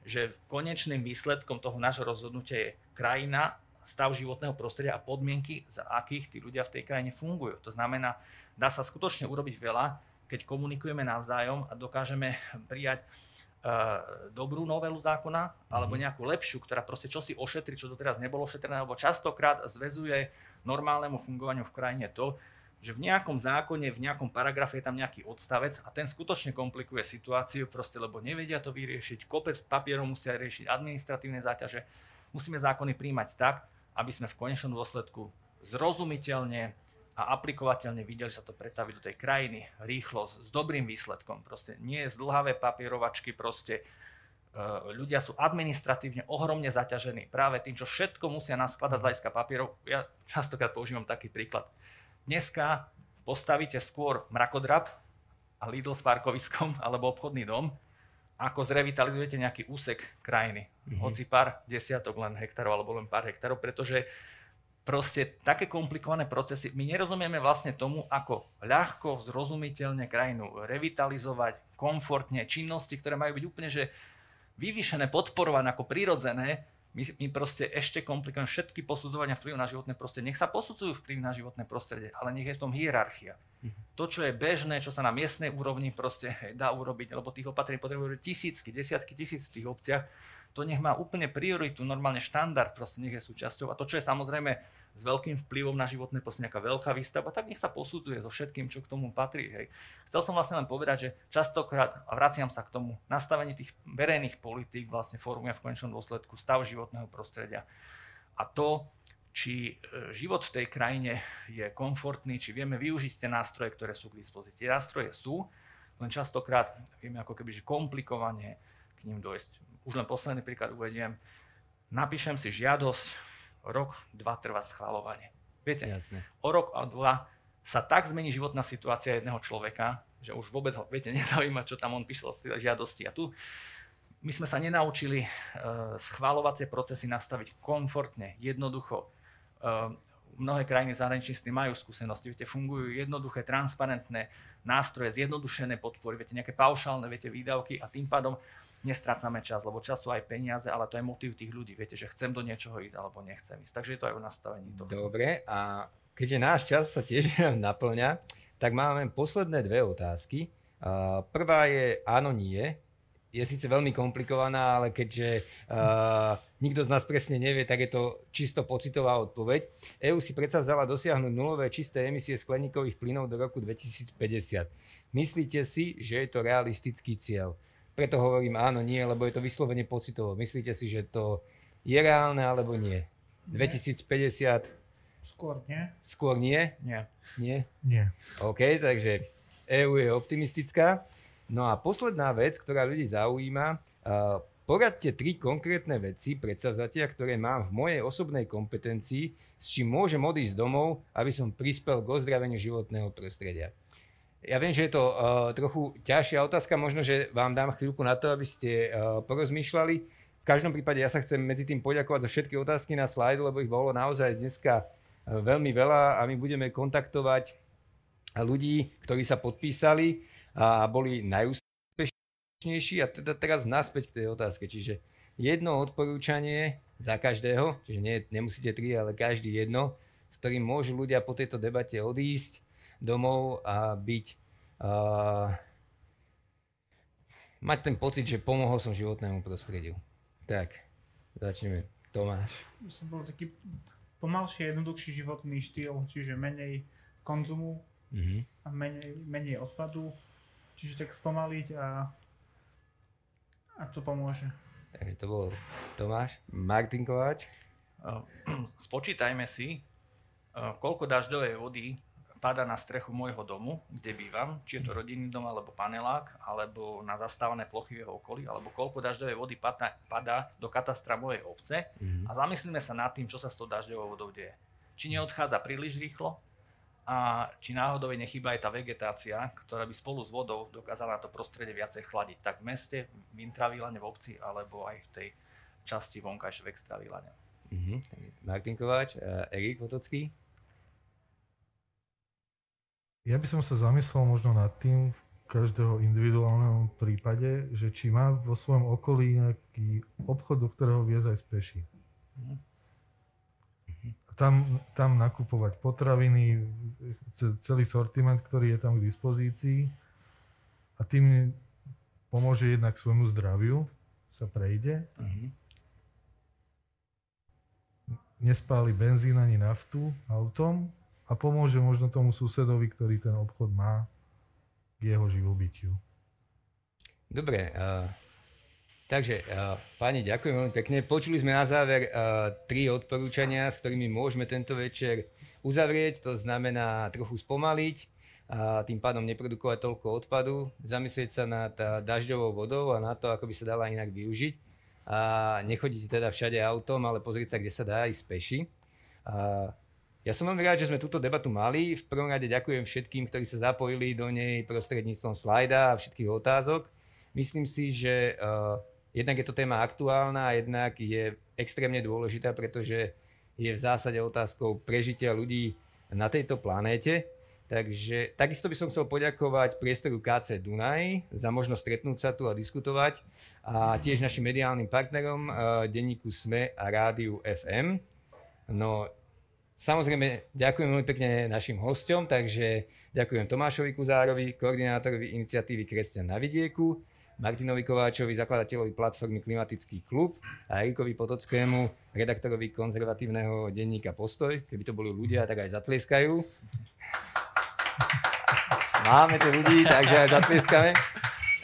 že konečným výsledkom toho nášho rozhodnutia je krajina, stav životného prostredia a podmienky, za akých tí ľudia v tej krajine fungujú. To znamená, dá sa skutočne urobiť veľa, keď komunikujeme navzájom a dokážeme prijať uh, dobrú novelu zákona alebo mhm. nejakú lepšiu, ktorá proste čosi ošetri, čo doteraz nebolo ošetrené, alebo častokrát zväzuje normálnemu fungovaniu v krajine to, že v nejakom zákone, v nejakom paragrafe je tam nejaký odstavec a ten skutočne komplikuje situáciu, proste lebo nevedia to vyriešiť, kopec papierov musia riešiť, administratívne záťaže. Musíme zákony príjmať tak, aby sme v konečnom dôsledku zrozumiteľne a aplikovateľne videli sa to pretaviť do tej krajiny rýchlo, s dobrým výsledkom. Proste nie je zdlhavé papierovačky, proste e, ľudia sú administratívne ohromne zaťažení práve tým, čo všetko musia naskladať z hľadiska papierov. Ja častokrát používam taký príklad Dneska postavíte skôr mrakodrap a Lidl s parkoviskom alebo obchodný dom, ako zrevitalizujete nejaký úsek krajiny. Mm-hmm. Hoci pár desiatok len hektárov alebo len pár hektárov, pretože proste také komplikované procesy, my nerozumieme vlastne tomu, ako ľahko, zrozumiteľne krajinu revitalizovať, komfortne, činnosti, ktoré majú byť úplne že vyvýšené, podporované ako prirodzené, my, my proste ešte komplikujeme všetky posudzovania vplyvu na životné prostredie. Nech sa posudzujú vplyv na životné prostredie, ale nech je v tom hierarchia. To, čo je bežné, čo sa na miestnej úrovni proste dá urobiť, lebo tých opatrení potrebujú tisícky, desiatky tisíc v tých obciach, to nech má úplne prioritu, normálne štandard, proste nech je súčasťou. A to, čo je samozrejme s veľkým vplyvom na životné proste nejaká veľká výstava, tak nech sa posudzuje so všetkým, čo k tomu patrí. Hej. Chcel som vlastne len povedať, že častokrát, a vraciam sa k tomu, nastavenie tých verejných politík vlastne formuje v konečnom dôsledku stav životného prostredia. A to, či e, život v tej krajine je komfortný, či vieme využiť tie nástroje, ktoré sú k dispozícii. Tie nástroje sú, len častokrát vieme ako keby že komplikovane k ním dojsť už len posledný príklad uvediem, napíšem si žiadosť, rok, dva trvá schváľovanie. Viete, Jasne. o rok a dva sa tak zmení životná situácia jedného človeka, že už vôbec ho, viete, nezaujíma, čo tam on píšel z žiadosti. A tu my sme sa nenaučili uh, schváľovacie procesy nastaviť komfortne, jednoducho. Uh, mnohé krajiny zahraničí s tým majú skúsenosti, viete, fungujú jednoduché, transparentné nástroje, zjednodušené podpory, viete, nejaké paušálne, viete, výdavky a tým pádom nestrácame čas, lebo čas sú aj peniaze, ale to je motiv tých ľudí, viete, že chcem do niečoho ísť alebo nechcem ísť. Takže je to aj o nastavení toho. Dobre, a keďže náš čas sa tiež naplňa, tak máme posledné dve otázky. Prvá je áno, nie. Je síce veľmi komplikovaná, ale keďže uh, nikto z nás presne nevie, tak je to čisto pocitová odpoveď. EU si predsa vzala dosiahnuť nulové čisté emisie skleníkových plynov do roku 2050. Myslíte si, že je to realistický cieľ? Preto hovorím áno, nie, lebo je to vyslovene pocitovo. Myslíte si, že to je reálne alebo nie? 2050 Skôr nie. Skôr nie? Nie. Nie? Nie. OK, takže EU je optimistická. No a posledná vec, ktorá ľudí zaujíma, uh, poradte tri konkrétne veci, predsavzatia, ktoré mám v mojej osobnej kompetencii, s čím môžem odísť domov, aby som prispel k ozdraveniu životného prostredia. Ja viem, že je to uh, trochu ťažšia otázka, možno, že vám dám chvíľku na to, aby ste uh, porozmýšľali. V každom prípade ja sa chcem medzi tým poďakovať za všetky otázky na slajdu, lebo ich bolo naozaj dneska veľmi veľa a my budeme kontaktovať ľudí, ktorí sa podpísali a boli najúspešnejší a teda teraz naspäť k tej otázke. Čiže jedno odporúčanie za každého, čiže nie, nemusíte tri, ale každý jedno, s ktorým môžu ľudia po tejto debate odísť domov a byť uh, mať ten pocit, že pomohol som životnému prostrediu. Tak, začneme. Tomáš. Som bol taký pomalší, jednoduchší životný štýl, čiže menej konzumu mm-hmm. a menej, menej odpadu. Čiže tak spomaliť a, a to pomôže. Takže to bol Tomáš. Martin Kováč. Spočítajme si, koľko dažďovej vody pada na strechu môjho domu, kde bývam, či je to rodinný dom, alebo panelák, alebo na zastávané plochy v jeho okolí, alebo koľko dažďovej vody padá, padá do katastra mojej obce mm-hmm. a zamyslíme sa nad tým, čo sa s tou dažďovou vodou deje. Či neodchádza príliš rýchlo a či náhodou nechýba aj tá vegetácia, ktorá by spolu s vodou dokázala to prostredie viacej chladiť, tak v meste, v intravílane, v obci, alebo aj v tej časti vonkajšie v extravílane. Mm-hmm. Martin Kováč, Erik Votocký. Ja by som sa zamyslel možno nad tým v každého individuálneho prípade, že či má vo svojom okolí nejaký obchod, do ktorého viesť aj speší. A tam, tam nakupovať potraviny, celý sortiment, ktorý je tam k dispozícii a tým pomôže jednak svojmu zdraviu, sa prejde. Uh-huh. Nespáli benzín ani naftu autom, a pomôže možno tomu susedovi, ktorý ten obchod má k jeho živobytiu. Dobre, uh, takže uh, páni, ďakujem veľmi pekne. Počuli sme na záver uh, tri odporúčania, s ktorými môžeme tento večer uzavrieť. To znamená trochu spomaliť, a tým pádom neprodukovať toľko odpadu, zamyslieť sa nad dažďovou vodou a na to, ako by sa dala inak využiť. A nechodiť teda všade autom, ale pozrieť sa, kde sa dá ísť peši. A ja som veľmi rád, že sme túto debatu mali. V prvom rade ďakujem všetkým, ktorí sa zapojili do nej prostredníctvom slajda a všetkých otázok. Myslím si, že uh, jednak je to téma aktuálna a jednak je extrémne dôležitá, pretože je v zásade otázkou prežitia ľudí na tejto planéte. Takže takisto by som chcel poďakovať priestoru KC Dunaj za možnosť stretnúť sa tu a diskutovať a tiež našim mediálnym partnerom uh, denníku SME a rádiu FM. No, Samozrejme, ďakujem veľmi pekne našim hostom, takže ďakujem Tomášovi Kuzárovi, koordinátorovi iniciatívy Kresťan na vidieku, Martinovi Kováčovi, zakladateľovi platformy Klimatický klub a Erikovi Potockému, redaktorovi konzervatívneho denníka Postoj. Keby to boli ľudia, tak aj zatlieskajú. Máme tu ľudí, takže aj zatlieskame.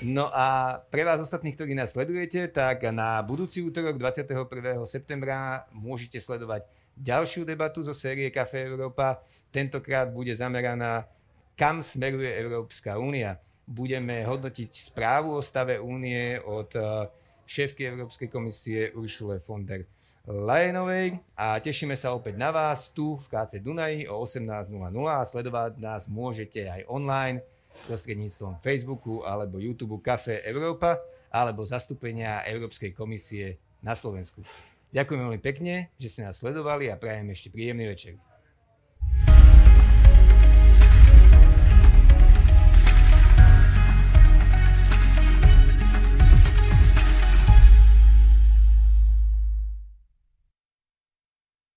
No a pre vás ostatných, ktorí nás sledujete, tak na budúci útorok 21. septembra môžete sledovať ďalšiu debatu zo série Café Európa. Tentokrát bude zameraná, kam smeruje Európska únia. Budeme hodnotiť správu o stave únie od 6. šéfky Európskej komisie Uršule von der Leyenovej a tešíme sa opäť na vás tu v KC Dunaji o 18.00 a sledovať nás môžete aj online prostredníctvom Facebooku alebo YouTube Café Európa alebo zastúpenia Európskej komisie na Slovensku. Ďakujem veľmi pekne, že ste nás sledovali a prajem ešte príjemný večer.